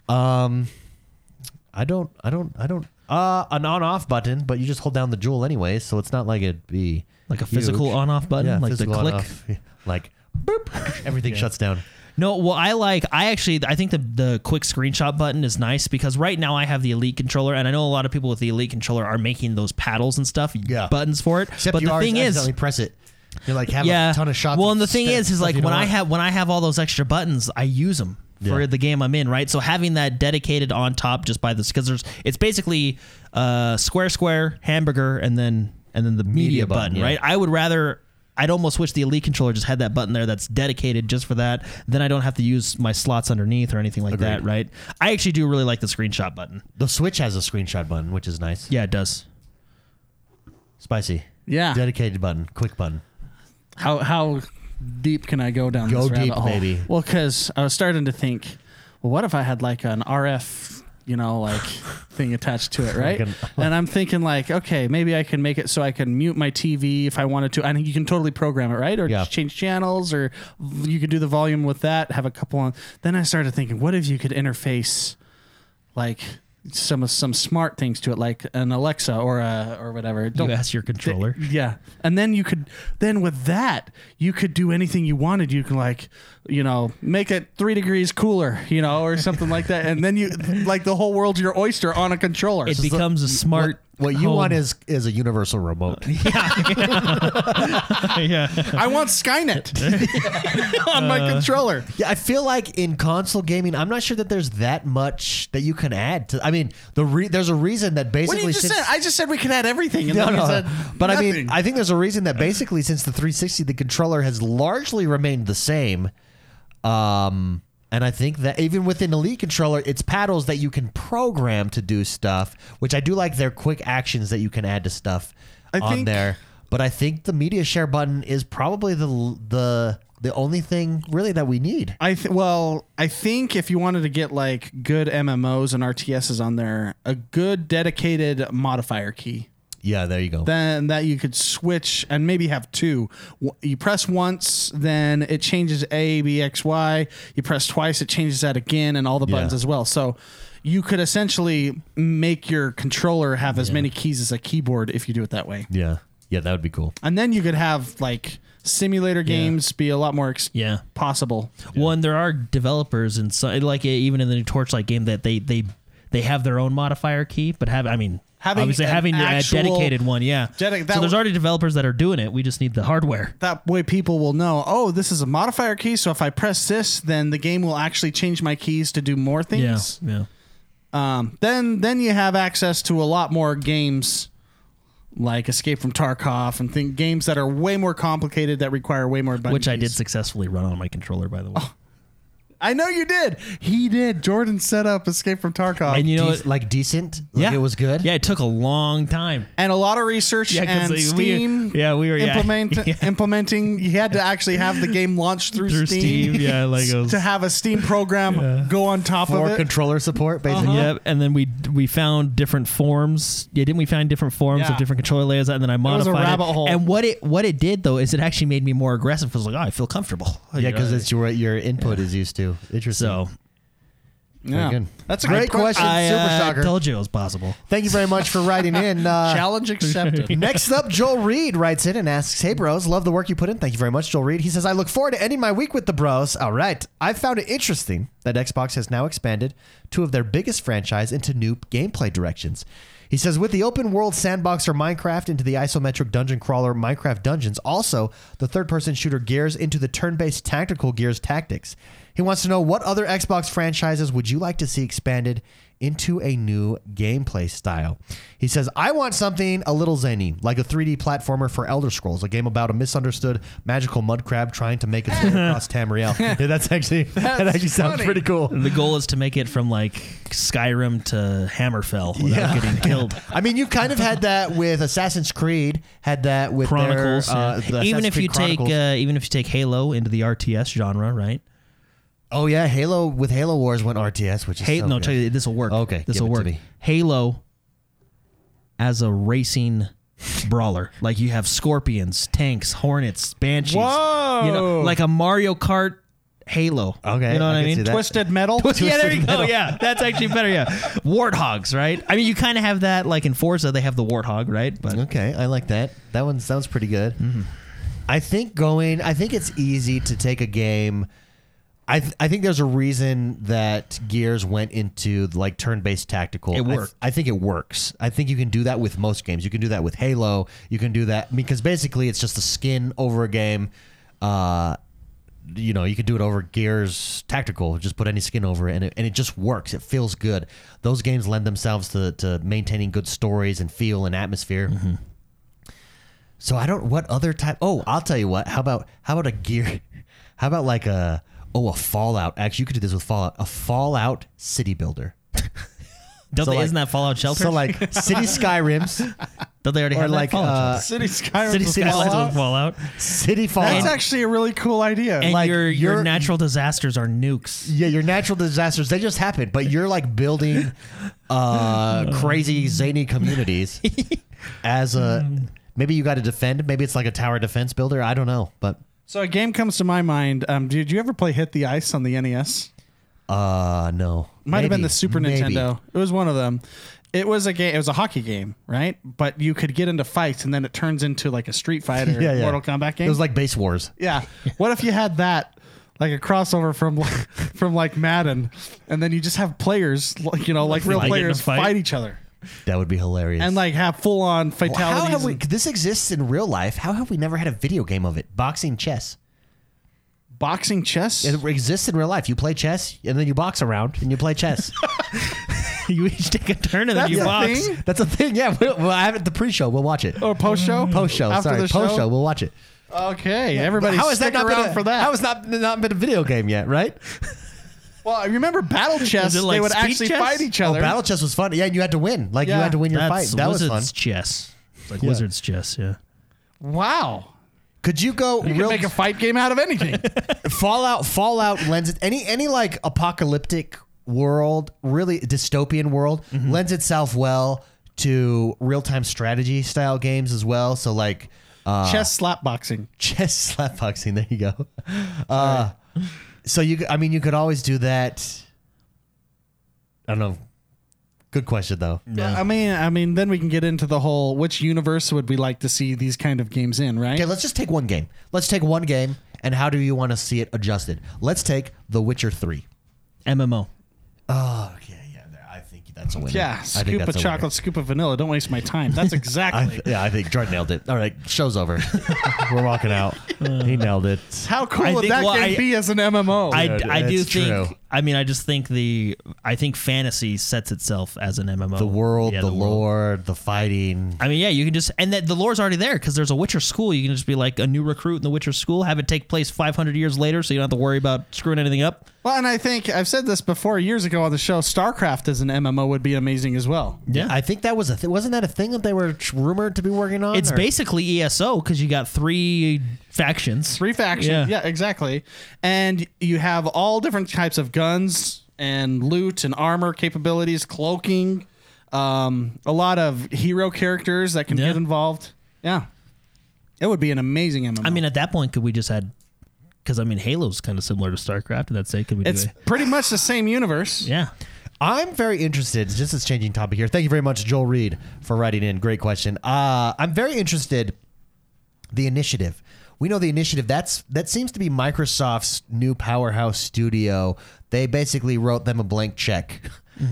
Um, I don't. I don't. I don't. Uh, an on-off button, but you just hold down the jewel anyway, so it's not like it'd be Like a physical on-off button, Yeah, like the click. on-off. like boop, everything shuts down. No, well, I like. I actually, I think the the quick screenshot button is nice because right now I have the Elite controller, and I know a lot of people with the Elite controller are making those paddles and stuff, Yeah. buttons for it. Except but you the thing is, accidentally press it. You're like have yeah, a ton of shots. Well, and the thing is, is like when I have when I have all those extra buttons, I use them for Yeah. the game I'm in, right? So having that dedicated on top just by this because there's it's basically uh, square, square, hamburger, and then and then the media, button, button, yeah. right? I would rather. I'd almost wish the Elite controller just had that button there that's dedicated just for that. Then I don't have to use my slots underneath or anything like that, right? I actually do really like the screenshot button. the Switch has a screenshot button, which is nice. Yeah, it does. Spicy. Yeah. Dedicated button, quick button. How how deep can I go down Go this rabbit deep, hole? baby. Well, because I was starting to think, well, what if I had like an RF, you know, like thing attached to it, right? Like an- and I'm thinking like, okay, maybe I can make it so I can mute my TV if I wanted to. I think you can totally program it, right? Or Yeah. change channels, or you could do the volume with that. Have a couple on. Then I started thinking, what if you could interface, like. Some some smart things to it, like an Alexa or a or whatever. Don't- ask your controller. yeah. And then you could then with that, you could do anything you wanted. You can like, you know, make it three degrees cooler, you know, or something like that. And then you like the whole world's your oyster on a controller. It becomes a smart What you home. want is is a universal remote. yeah. I want Skynet on my uh, controller. Yeah, I feel like in console gaming, I'm not sure that there's that much that you can add to. I mean, the re- there's a reason that What basically did you just since, say? I just said we could add everything. And No, then you no, said but I mean. I think there's a reason that basically since the 360, the controller has largely remained the same. Um, and I think that even within Elite controller, it's paddles that you can program to do stuff, which I do like their quick actions that you can add to stuff I on think- there. But I think the media share button is probably the the the only thing really that we need. I th- well, I think if you wanted to get like good MMOs and RTSs on there, a good dedicated modifier key, Yeah, there you go. then that you could switch and maybe have two. You press once, then it changes A, B, X, Y. You press twice, it changes that again, and all the buttons Yeah. as well. So you could essentially make your controller have as many keys as a keyboard if you do it that way. yeah, yeah, that would be cool. And then you could have like simulator games be a lot more ex- Yeah. possible. One, there are developers and so like even in the new Torchlight game that they they they have their own modifier key, but have I mean Having obviously having a dedicated one, yeah. Dedi- that so there's already developers that are doing it. We just need the hardware. That way people will know, oh, this is a modifier key. So if I press this, then the game will actually change my keys to do more things. yeah. Um, then then you have access to a lot more games like Escape from Tarkov and think games that are way more complicated that require way more button Which I did successfully run on my controller, by the way. I know you did. He did. Jordan set up Escape from Tarkov. and you know, Dec- what? like decent. Like it was good. Yeah, it took a long time. and a lot of research Yeah, 'cause and we- Steam. yeah, we were- yeah. implement, Yeah. implementing. You had to actually have the game launched through, Through Steam, yeah, like it was- to have a Steam program go on top For of it. controller support, basically. Uh-huh. Yep, and then we we found different forms. Yeah, didn't we find different forms Yeah. of different controller layers? And then I was a modified rabbit it. hole. And what it what it did though is it actually made me more aggressive because like oh I feel comfortable. Yeah, because You it's your your input is used to. Interesting. so yeah, good. that's a Great good question. question. I Super uh, shocker. told you it was possible. Thank you very much for writing in. Uh, Challenge accepted. Next up, Joel Reed writes in and asks, Hey, bros, love the work you put in. Thank you very much, Joel Reed. He says, I look forward to ending my week with the bros. All right. I found it interesting that Xbox has now expanded two of their biggest franchise into new gameplay directions. He says, with the open world sandboxer Minecraft into the isometric dungeon crawler Minecraft Dungeons, also the third person shooter Gears into the turn based tactical Gears Tactics. He wants to know what other Xbox franchises would you like to see expanded into a new gameplay style. He says, I want something a little zany, like a 3D platformer for Elder Scrolls, a game about a misunderstood magical mud crab trying to make its way across Tamriel. Yeah, that's actually that actually sounds funny. pretty cool. The goal is to make it from like Skyrim to Hammerfell without Yeah. getting killed. I mean, you kind of had that with Assassin's Creed, had that with their, Chronicles. uh, yeah. the even Assassin's if you Creed take uh, even if you take Halo into the RTS genre, right? Oh yeah, Halo with Halo Wars went RTS, which is Hey, so no, good. tell you this will work. Okay, this give will it to work. me. Halo as a racing brawler, like you have scorpions, tanks, hornets, banshees. Whoa. You know, like a Mario Kart Halo. Okay, you know what I I, can see mean? that. Twisted metal. yeah, there you go. Yeah, that's actually better. Yeah, warthogs, right? I mean, you kind of have that like in Forza. They have the warthog, right? But Okay, I like that. That one sounds pretty good. Mm-hmm. I think going. I think it's easy to take a game. I th- I think there's a reason that Gears went into like turn-based tactical. It I th- I, think it works. I think you can do that with most games. You can do that with Halo. You can do that because basically it's just a skin over a game. Uh, you know, you can do it over Gears Tactical. Just put any skin over it, and it, and it just works. It feels good. Those games lend themselves to, to maintaining good stories and feel and atmosphere. So I don't. What other type? Oh, I'll tell you what. How about how about a gear? How about like a oh a Fallout? Actually, you could do this with Fallout. A Fallout city builder. don't So, they, like- isn't that Fallout Shelter? So like city Skyrims, don't they already or have like that Fallout uh, Shelter? City Skyrim. City with Skylines Fallout. Fallout. Fallout. city Fallout. That's actually a really cool idea. And like, your your you're- natural disasters are nukes. Yeah, your natural disasters, they just happen, but you're like building uh crazy zany communities as a maybe you got to defend, maybe it's like a tower defense builder, I don't know, but so a game comes to my mind. Um, did you ever play Hit the Ice on the NES? uh no. Might have been the Super maybe. Nintendo. It was one of them. It was a game. It was a hockey game, right? But you could get into fights, and then it turns into like a Street Fighter, Yeah, yeah. Mortal Kombat game. It was like base wars. yeah. What if you had that, like a crossover from like, from like Madden, and then you just have players, like you know, like real Like players fight? fight each other? That would be hilarious. and like have full on fatalities. how have we? and- This exists in real life. How have we never had a video game of it? Boxing chess. boxing chess? It exists in real life. You play chess and then you box around and you play chess. you each take a turn and then That's you a box. thing? That's a thing. Yeah, we'll, we'll have it at the pre-show. We'll watch it. or post show? Mm-hmm. Post show. After Sorry, the post show? We'll watch it. Okay, everybody How has that not around been a, for that. How has not not been a video game yet? Right? well, I remember battle chess. it like they would speed actually chess? fight each other. Oh, other. battle chess was fun. Yeah, you had to win. Like you had to win your That's fight. That was Wizard's fun. chess. It's like Yeah. Wizard's chess, yeah. wow. Could you go You real can make a fight game out of anything. Fallout? Fallout lends it any any like apocalyptic world, really dystopian world, Mm-hmm. lends itself well to real time strategy style games as well. So like uh, chess slap boxing. chess slapboxing. There you go. Uh, So you, I mean, you could always do that. I don't know. Good question though. Yeah. I mean, I mean, then we can get into the whole which universe would we like to see these kind of games in, right? Okay, let's just take one game. Let's take one game, and how do you want to see it adjusted? Let's take The Witcher Three. MMO. Oh, okay, yeah. there- I think that's a winner. yeah, I scoop of a chocolate, winner. scoop of vanilla. Don't waste my time. That's I exactly. th- yeah, I think Jordan nailed it. All right, show's over. We're walking out. he nailed it. How cool I would think- that well, game I- be as an MMO? I, Dude, I do it's think. true. I mean, I just think the. I think fantasy sets itself as an MMO. The world, Yeah, the, world. lore, the fighting. I mean, yeah, you can just and that the lore's already there because there's a Witcher school. You can just be like a new recruit in the Witcher school, have it take place 500 years later, so you don't have to worry about screwing anything up. Well, and I think I've said this before years ago on the show. StarCraft as an MMO would be amazing as well. Yeah, I think that was a th- wasn't that a thing that they were tr- rumored to be working on? it's or- basically ESO because you got three factions. Three factions. Yeah. Yeah. exactly. And you have all different types of guns and loot and armor capabilities, cloaking, um, a lot of hero characters that can Yeah. get involved. Yeah. It would be an amazing MMO. I mean, at that point, could we just had? Because I mean, Halo's kind of similar to StarCraft. And that's say, could we it's do it? pretty much the same universe. Yeah, I'm very interested. Just as changing topic here. Thank you very much, Joel Reed, for writing in. Great question. Uh, I'm very interested. The initiative. We know the initiative. That's that seems to be Microsoft's new powerhouse studio. They basically wrote them a blank check.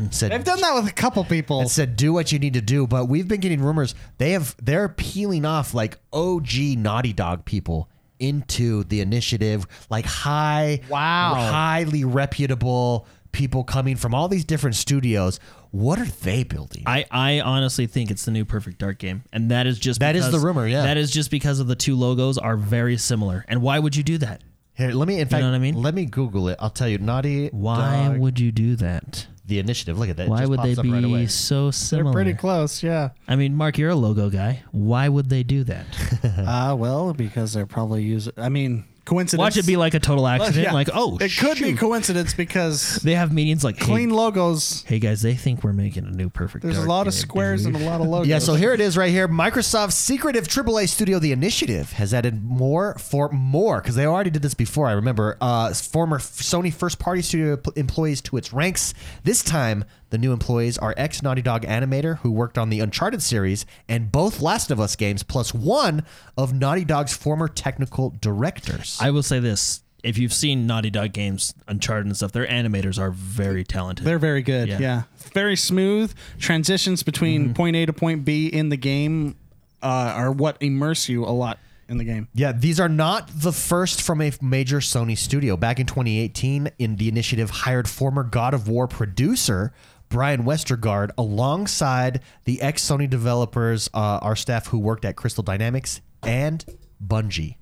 Said They've done that with a couple people. and said do what you need to do. But we've been getting rumors they have they're peeling off like OG Naughty Dog people into the initiative, like high, Wow. highly reputable people coming from all these different studios. What are they building? I, I honestly think it's the new Perfect Dark game, and that is just That is the rumor, yeah. That is just because of the two logos are very similar. And why would you do that? Here, let me. In fact, you know what I mean? let me Google it. I'll tell you. Naughty. Why Dog, would you do that? The initiative? Look at that. It Why just would they pops up be right away. so They're pretty close, yeah. I mean, Mark, you're a logo guy. Why would they do that? uh, well, because they're probably using. I mean, coincidence. Watch it be like a total accident. Yeah. Like, oh, it could be coincidence because They have meetings like, hey, clean logos. hey guys, they think we're making a new Perfect. There's a lot of squares dude. and a lot of logos. Yeah, so here it is right here. Microsoft's secretive AAA studio, The Initiative, has added more for more because they already did this before. I remember uh, former Sony first party studio employees to its ranks. This time, the new employees are ex Naughty Dog animator who worked on the Uncharted series and both Last of Us games, plus one of Naughty Dog's former technical directors. I will say this: if you've seen Naughty Dog games, Uncharted and stuff, their animators are very talented. They're very good. Yeah. Yeah. Very smooth. Transitions between Mm-hmm. point A to point B in the game uh, are what immerse you a lot in the game. Yeah, these are not the first from a major Sony studio. Back in 2018, in the initiative hired former God of War producer Brian Westergaard alongside the ex Sony developers, uh, our staff who worked at Crystal Dynamics and Bungie.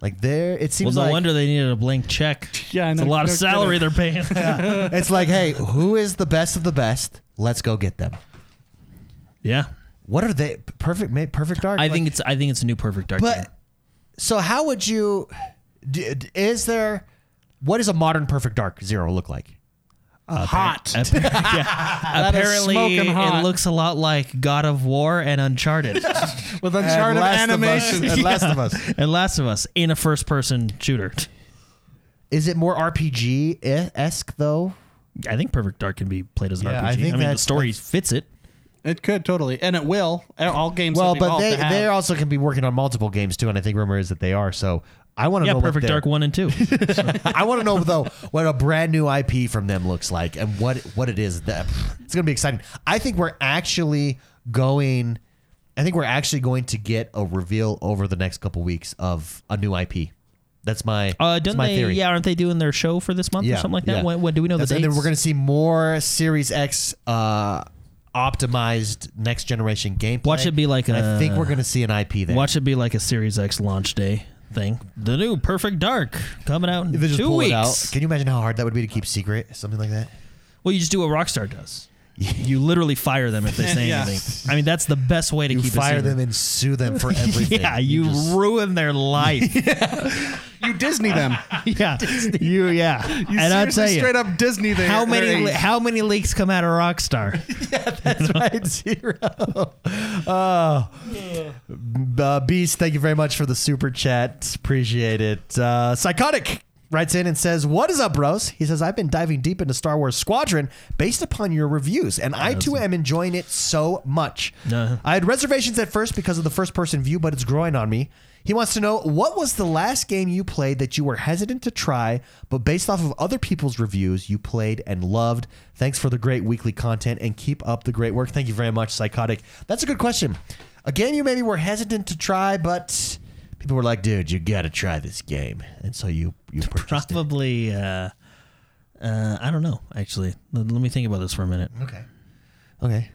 Like there, it seems well, no like wonder they needed a blank check. Yeah, it's know. a lot of salary they're paying. it's like, hey, who is the best of the best? Let's go get them. yeah, What are they? Perfect, perfect dark. I Like- think it's I think it's a new Perfect Dark game. But so how would you? d- d- Is there? What does a modern Perfect Dark Zero look like? Uh, hot. Appa- yeah. Apparently, hot. it looks a lot like God of War and Uncharted With Uncharted animation. and Last of Us. and Last of Us in a first-person shooter. Is it more RPG esque though? I think Perfect Dark can be played as an Yeah, RPG. I I, think mean, the that's- story fits it. It could totally, and it will. All games. Well, have but evolved they to have- they also can be working on multiple games too, and I think rumor is that they are. So I want to Yeah, know. Perfect Dark one and two. I want to know though what a brand new IP from them looks like and what what it is. That it's going to be exciting. I think we're actually going. I think we're actually going to get a reveal over the next couple weeks of a new IP. That's my Uh, that's my they? theory. Yeah, aren't they doing their show for this month or something like that? yeah. When, when do we know That's- the And then we're going to see more Series X uh, optimized next generation gameplay. Watch it be like And I think we're going to see an IP there. Watch it be like a Series X launch day thing. The new Perfect Dark coming out in They just two pull weeks. it out. Can you imagine how hard that would be to keep secret? Something like that. Well, you just do what Rockstar does. You literally fire them if they say Yeah. anything. I mean, that's the best way to You keep fire it them and sue them for everything. Yeah, you, just- ruin their life. you Disney them. yeah, you yeah. You and I'll seriously tell you, straight up Disney them. how many le- how many leaks come out of Rockstar? yeah, That's right, zero. Oh, uh, Beast, thank you very much for the super chat. Appreciate it. Uh, Psychotic writes in and says, "What is up, bros?" He says, "I've been diving deep into Star Wars Squadron based upon your reviews, and I too am enjoying it so much. Uh-huh. I had reservations at first because of the first-person view, but it's growing on me." He wants to know what was the last game you played that you were hesitant to try, but based off of other people's reviews, you played and loved. Thanks for the great weekly content and keep up the great work. Thank you very much, Psychotic. That's a good question. A game you maybe were hesitant to try, but people were like, "Dude, you got to try this game," and so you you purchased it. Probably. Uh, uh, I don't know. Actually, let, let me think about this for a minute. Okay. Okay.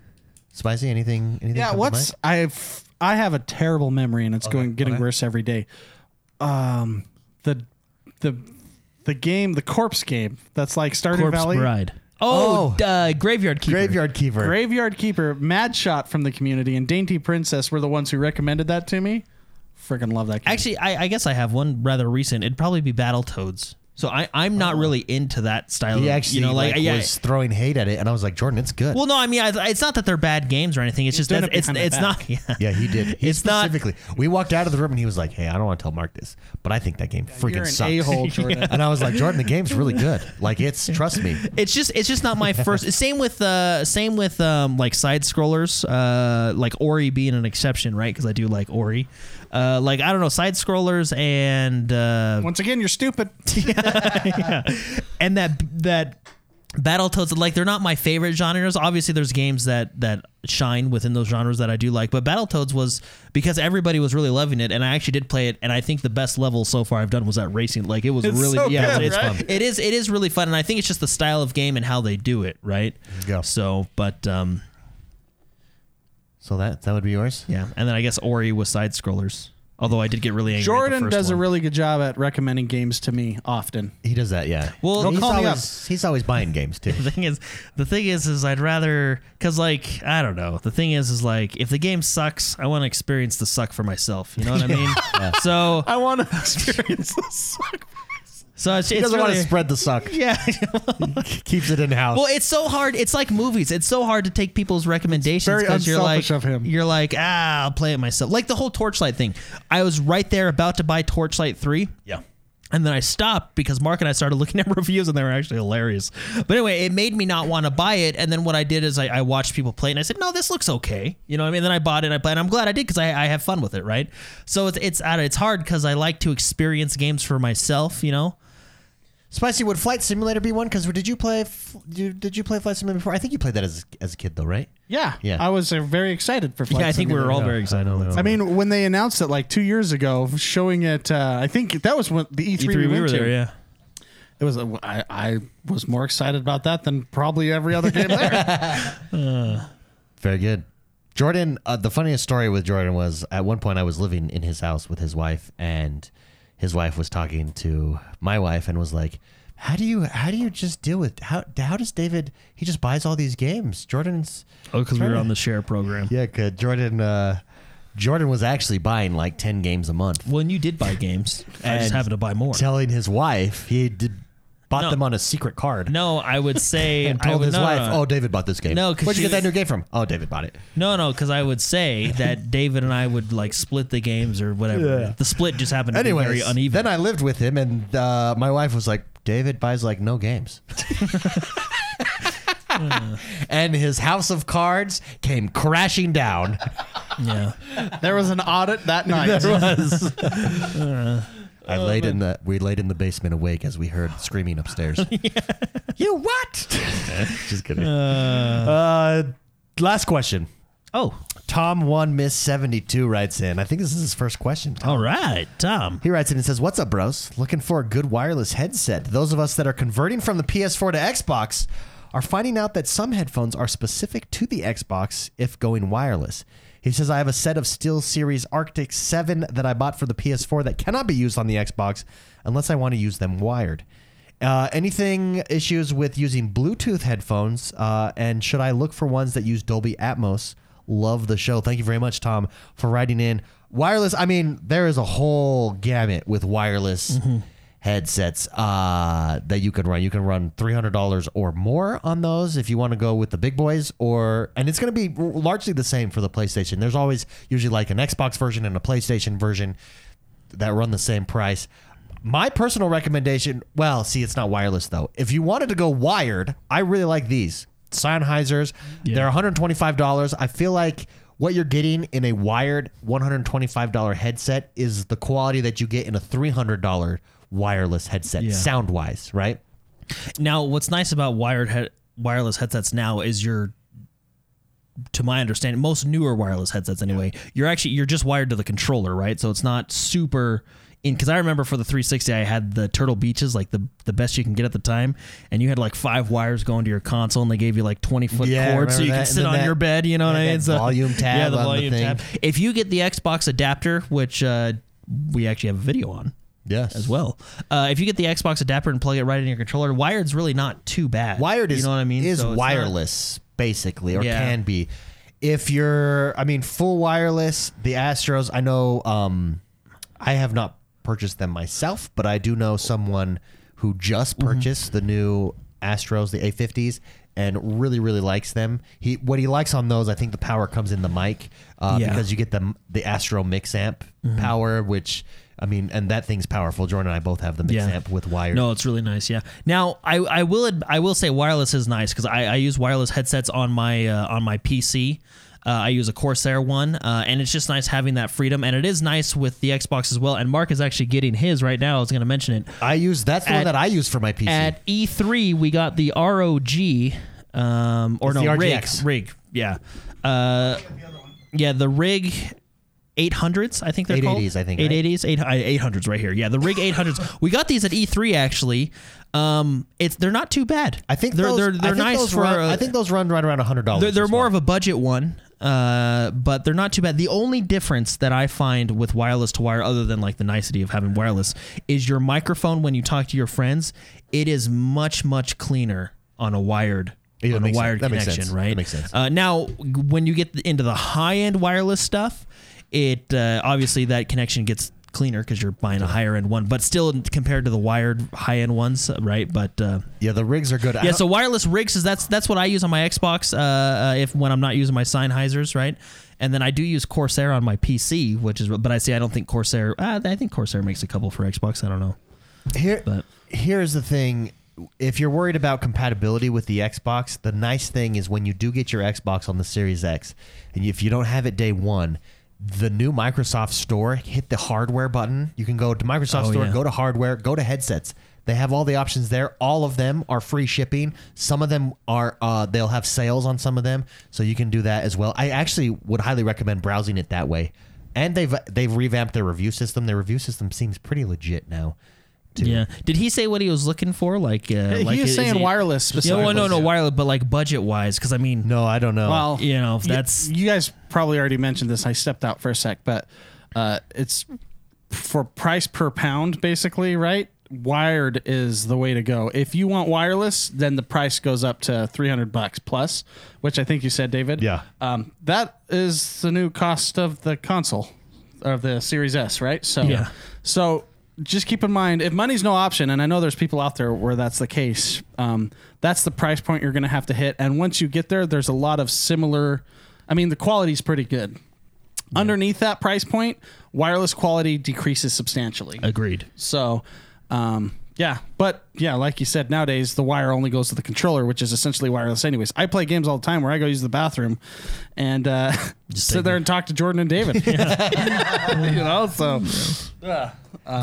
Spicy. Anything? Anything? Yeah, to what's mind? I've I have a terrible memory and it's going getting okay. worse every day. Um, the the the game, the corpse game that's like Stardew Corpse Valley. Bride. Oh, Oh. uh, Graveyard Keeper. Graveyard Keeper? Graveyard Keeper, Mad Shot from the community, and Dainty Princess were the ones who recommended that to me. Freaking love that game. Actually, I, I guess I have one rather recent. It'd probably be Battletoads. So I, I'm not really into that style. He of, actually you know, like, like, yeah. was throwing hate at it, and I was like, "Jordan, it's good." Well, no, I mean, I, it's not that they're bad games or anything. It's just doing that it it's behind it's back. not. Yeah. Yeah, he did. He It's not- specifically. we walked out of the room and he was like, "Hey, I don't want to tell Mark this, but I think that game freaking You're an sucks." a hole, Jordan. And I was like, "Jordan, the game's really good. Like, it's trust me." It's just it's just not my first. Same with uh same with um like side scrollers. Uh, like Ori being an exception, right? Because I do like Ori. Uh, like I don't know side scrollers and uh, Once again, you're stupid. yeah. and that that Battletoads like they're not my favorite genres. Obviously, there's games that that shine within those genres that I do like, but Battletoads was because everybody was really loving it, and I actually did play it, and I think the best level so far I've done was that racing. Like it was It's really so yeah, good, it's right? fun. It is it is really fun, and I think it's just the style of game and how they do it, right? go. So, but um, So that that would be yours. yeah, and then I guess Ori was side scrollers. Although I did get really angry. at the Jordan first does a really good job at recommending games to me often. He does that, yeah. Well, he's call me always he's always buying games too. the thing is the thing is is i'd rather because like i don't know the thing is is like if the game sucks i want to experience the suck for myself you know what i mean so I want to experience this. So it's, He doesn't want really- to spread the suck. yeah Keeps it in house. well it's so hard it's like movies it's so hard to take people's recommendations because you're like of him. you're like ah i'll play it myself like the whole torchlight thing i was right there about to buy torchlight 3 yeah. And then I stopped because Mark and I started looking at reviews and they were actually hilarious. But anyway, it made me not want to buy it. And then what I did is I, I watched people play it and I said, no, this looks okay. You know what I mean? Then I bought it and I played. And I'm glad I did because I, I have fun with it, right? So it's it's it's hard because I like to experience games for myself, you know? Spicy, would Flight Simulator be one? Because did you play? f- Did did you play Flight Simulator before? I think you played that as as a kid, though, right? Yeah, Yeah. I was uh, very excited for. Flight yeah, I think we were Simulator. all very excited on that. I mean, when they announced it like two years ago, showing it, uh, I think that was when the E3, E3, we, we went were to. there, yeah. It was. uh, I, I was more excited about that than probably every other game there. Very good. Jordan, uh, the funniest story with Jordan was at one point I was living in his house with his wife, and his wife was talking to my wife and was like, "How do you how do you just deal with how how does David he just buys all these games? Jordan's Oh, because we were on the share program. yeah. Jordan uh, Jordan was actually buying like ten games a month, Well, and you did buy games. I just happened to buy more. telling his wife he did bought No. them on a secret card. no, I would say And told would, his no, no, wife, no. "Oh, David bought this game. No, where'd you get that new game from? Oh, David bought it. No, no, because I would say that David and I would like split the games or whatever. Yeah. The split just happened to be very uneven. then I lived with him, and uh, my wife was like, "David buys like no games." and his house of cards came crashing down. Yeah. There was an audit that night. I laid in the we laid in the basement awake as we heard screaming upstairs. You what? Just kidding. Uh, last question. Oh, Tom one Miss seventy two writes in. I think this is his first question. Tom. all right, Tom. He writes in and says, "What's up, bros? Looking for a good wireless headset. Those of us that are converting from the PS4 to Xbox are finding out that some headphones are specific to the Xbox if going wireless." He says, "I have a set of Steel Series Arctis 7 that I bought for the PS4 that cannot be used on the Xbox unless I want to use them wired." Uh, anything issues with using Bluetooth headphones? Uh, and should I look for ones that use Dolby Atmos? Love the show. Thank you very much, Tom, for writing in. Wireless, I mean, there is a whole gamut with wireless headsets uh, that you can run. You can run $300 or more on those if you want to go with the big boys, or, and it's going to be largely the same for the PlayStation. There's always usually like an Xbox version and a PlayStation version that run the same price. My personal recommendation, well, see, it's not wireless though. If you wanted to go wired, I really like these Sennheisers. They're $125. I feel like what you're getting in a wired $125 headset is the quality that you get in a $300 wireless headset, Yeah. sound wise, right? Now, what's nice about wired head, wireless headsets now is you're, to my understanding, most newer wireless headsets anyway, you're actually you're just wired to the controller, right? So it's not super. In because I remember for the 360, I had the Turtle Beaches, like the the best you can get at the time, and you had like five wires going to your console, and they gave you like 20 foot Yeah, cords so you could sit on that- your bed. You know what I mean? So- volume tab Yeah, the on the volume thing. tab. If you get the Xbox adapter, which uh, we actually have a video on Yes. as well. Uh, if you get the Xbox adapter and plug it right in your controller, wired's really not too bad. Wired is you know what I mean? is So it's not- wireless basically, or Yeah. can be. If you're, I mean, full wireless, the Astros. I know. Um, I have not purchased them myself, but I do know someone who just Mm-hmm. purchased the new Astros, the A50s. And really, really likes them. He what he likes on those, I think the power comes in the mic uh, Yeah. Mm-hmm. because you get the the Astro mix amp power, which I mean, and that thing's powerful. Jordan and I both have the mix Yeah. amp with wired. No, it's really nice. Yeah. Now, I, I will I will say wireless is nice because I, I use wireless headsets on my uh, on my PC. Uh, I use a Corsair one, uh, and it's just nice having that freedom. And it is nice with the Xbox as well. And Mark is actually getting his right now. I was going to mention it. I use that's the one that I use for my PC. At E3, we got the ROG, um, or It's no, the rig, rig, yeah, uh, yeah, the rig. 800s, I think they're 880s, called. I think, right? 880s, 8, 800s right here. Yeah, the rig 800s. we got these at E3 actually. Um, it's they're not too bad. I think they're those, they're, they're nice for. Run, uh, I think those run right around hundred dollars. they're, they're more of a budget one, uh, but they're not too bad. The only difference that I find with wireless to wire, other than like the nicety of having wireless, is your microphone when you talk to your friends. It is much much cleaner on a wired. Yeah, on a wired sense. That makes connection, right? That makes sense. Uh, now, when you get into the high end wireless stuff, it uh, obviously that connection gets cleaner because you're buying a higher end one, but still compared to the wired high end ones, right? But uh, yeah, the rigs are good. Yeah, so wireless rigs is that's that's what I use on my Xbox uh, uh, if when I'm not using my Sennheisers, right? And then I do use Corsair on my PC, which is but I say I don't think Corsair. Uh, I think Corsair makes a couple for Xbox. I don't know. here, but- here's the thing. If you're worried about compatibility with the Xbox, the nice thing is when you do get your Xbox on the Series X, and if you don't have it day one, the new Microsoft Store, hit the hardware button. You can go to Microsoft Oh, Store, yeah. go to hardware, go to headsets. They have all the options there. All of them are free shipping. Some of them are uh, they'll have sales on some of them, so you can do that as well. I actually would highly recommend browsing it that way. And they've they've revamped their review system. Their review system seems pretty legit now. Too. Yeah. Did he say what he was looking for? Like, uh, He like was is saying he- wireless Yeah, specifically. well, no, no, wireless, but like budget wise, because I mean, No, I don't know. Well, you know, y- that's you guys probably already mentioned this. I stepped out for a sec, but uh, it's for price per pound, basically, right? Wired is the way to go. If you want wireless, then the price goes up to three hundred bucks plus, which I think you said, David. Yeah. Um, that is the new cost of the console of the Series S, right? So, Yeah. So just keep in mind if money's no option, and I know there's people out there where that's the case. Um, that's the price point you're going to have to hit, and once you get there, there's a lot of similar. I mean, the quality's pretty good. Underneath that price point, wireless quality decreases substantially. agreed. So, um, Yeah, but yeah, like you said, nowadays the wire only goes to the controller, which is essentially wireless, anyways. I play games all the time where I go use the bathroom and uh, sit there it. and talk to Jordan and David. you know, so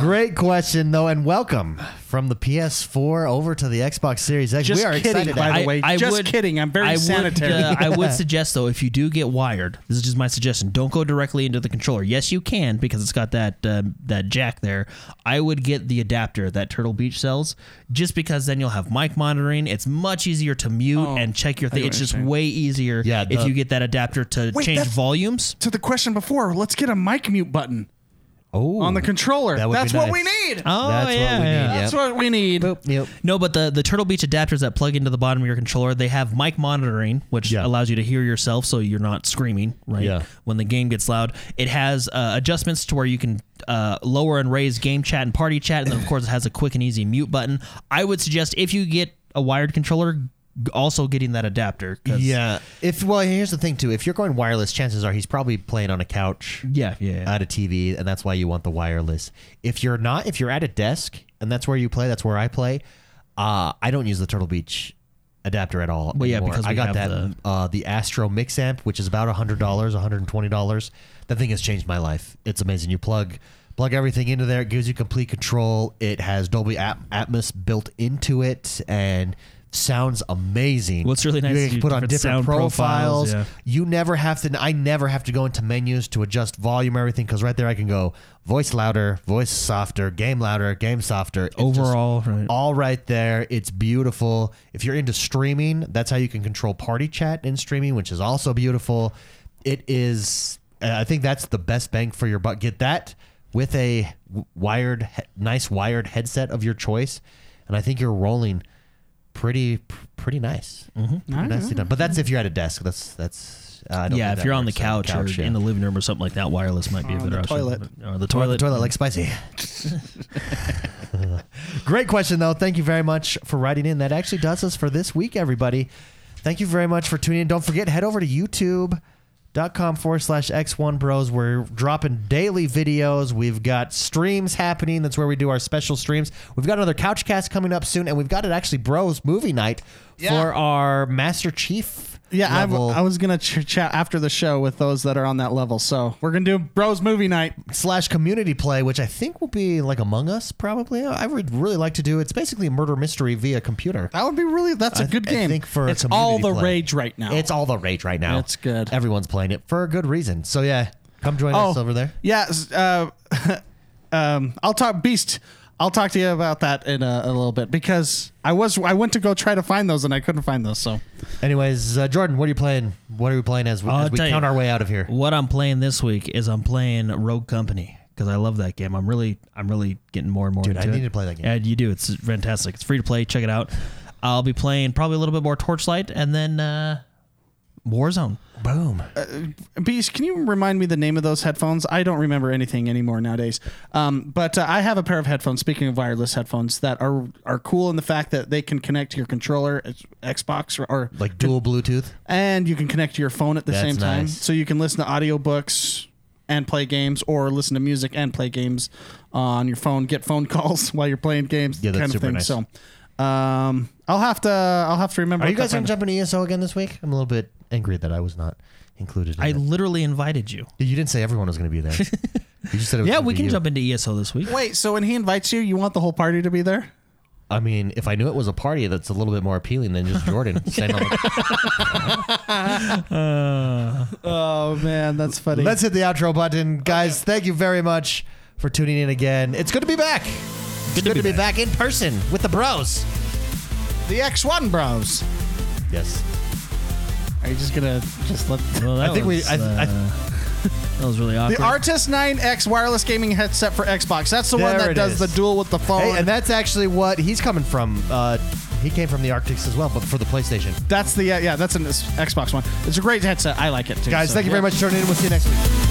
Great question though, and welcome from the PS4 over to the Xbox Series X. Just we are kidding, excited. by to the have- way. Just kidding. I'm very I sanitary. Would, uh, I would suggest though, if you do get wired, this is just my suggestion. Don't go directly into the controller. Yes, you can because it's got that uh, that jack there. I would get the adapter that Turtle Beach sells, just because then you'll have mic monitoring. It's much easier to mute Oh, and check your thing. It's just saying. way easier Yeah, if you get that adapter to Wait, change volumes. to the question before, let's get a mic mute button oh, on the controller. that would be That's what nice. we need. Oh That's yeah, what we yeah. need. That's Yep. what we need. Yep. No, but the the Turtle Beach adapters that plug into the bottom of your controller, they have mic monitoring, which Yeah. allows you to hear yourself, so you're not screaming right Yeah. when the game gets loud. It has uh, adjustments to where you can uh, lower and raise game chat and party chat, and then of course it has a quick and easy mute button. I would suggest if you get a wired controller, g- also getting that adapter. Yeah. If well, here's the thing too. If you're going wireless, chances are he's probably playing on a couch yeah, yeah. at a TV, and that's why you want the wireless. If you're not, if you're at a desk and that's where you play, that's where I play. Uh, I don't use the Turtle Beach adapter at all. Well, yeah, anymore. because I got that the- uh, the Astro Mix amp, which is about hundred dollars, one hundred and twenty dollars. That thing has changed my life. It's amazing. You plug plug everything into there. It gives you complete control. It has Dolby At- Atmos built into it, and sounds amazing. What's really nice you can put on different profiles, profiles. yeah. You never have to. I never have to go into menus to adjust volume or everything because right there I can go voice louder, voice softer, game louder, game softer. It's Overall, right. all right there. It's beautiful. If you're into streaming, that's how you can control party chat in streaming, which is also beautiful. It is. uh, I think that's the best bang for your buck. Get that with a wired, nice wired headset of your choice, and I think you're rolling pretty, pretty nice. Mm-hmm. Pretty nicely done. But that's if you're at a desk. That's that's. Uh, I don't yeah, think if that you're on the works couch, or yeah. in the living room or something like that, wireless might be a Or on better the option. toilet. Or the toilet. the toilet like spicy. Great question, though. Thank you very much for writing in. That actually does us for this week, everybody. Thank you very much for tuning in. Don't forget, head over to youtube.com forward slash X1 Bros. We're dropping daily videos. We've got streams happening. That's where we do our special streams. We've got another couch cast coming up soon, and we've got it actually Bros movie night Yeah. for our Master Chief. Yeah, I, level I was gonna ch- chat after the show with those that are on that level. So we're gonna do Bros movie night. slash community play, which I think will be like Among Us, probably. I would really like to do. It's basically a murder mystery via computer. That would be really. That's a I- good I game. think for a it's all community the play. rage right now. It's all the rage right now. It's good. Everyone's playing it for a good reason. So yeah, come join us over there. Yeah, s- uh, um, I'll talk Beast. I'll talk to you about that in a, a little bit because I was I went to go try to find those and I couldn't find those. So Anyways, uh, Jordan, what are you playing? What are we playing as, we- as we tell you. count our way out of here? What I'm playing this week is I'm playing Rogue Company because I love that game. I'm really, I'm really getting more and more Dude, into I it. need to play that game. Yeah, you do. It's fantastic. It's free to play. Check it out. I'll be playing probably a little bit more Torchlight and then uh, Warzone. Boom. Beast, can you remind me the name of those headphones? I don't remember anything anymore nowadays. Um, but uh, I have a pair of headphones. Speaking of wireless headphones, that are are cool in the fact that they can connect to your controller, Xbox, or, or like dual Bluetooth. and you can connect to your phone at the That's same time. nice. So you can listen to audiobooks and play games, or listen to music and play games on your phone. Get phone calls while you're playing games, Yeah, that's kind of super thing. nice. So, um, I'll have to I'll have to remember. Are you guys that going to jump into ESO again this week? I'm a little bit angry that I was not included. In I it. literally invited you. You didn't say everyone was going to be there. you just said it was Yeah, gonna we be can you. jump into ESO this week. Wait, so when he invites you, you want the whole party to be there? I mean, if I knew it was a party, that's a little bit more appealing than just Jordan. standing on the- uh. Oh man, that's funny. Let's hit the outro button, guys. Thank you very much for tuning in again. It's good to be back. It's good to be back in person with the bros. the X1 Bros. Yes. Are you just gonna just let Well, that I think we- was, I- I- uh, that was really awkward. the Arctis 9X wireless gaming headset for Xbox? That's the one There that it does is. the dual with the phone. Hey, and that's actually what he's coming from. Uh, he came from the Arctics as well, but for the PlayStation. that's the uh, yeah, that's an Xbox one. It's a great headset. I like it too. Guys, So, thank you yeah. very much for tuning in. We'll see you next week.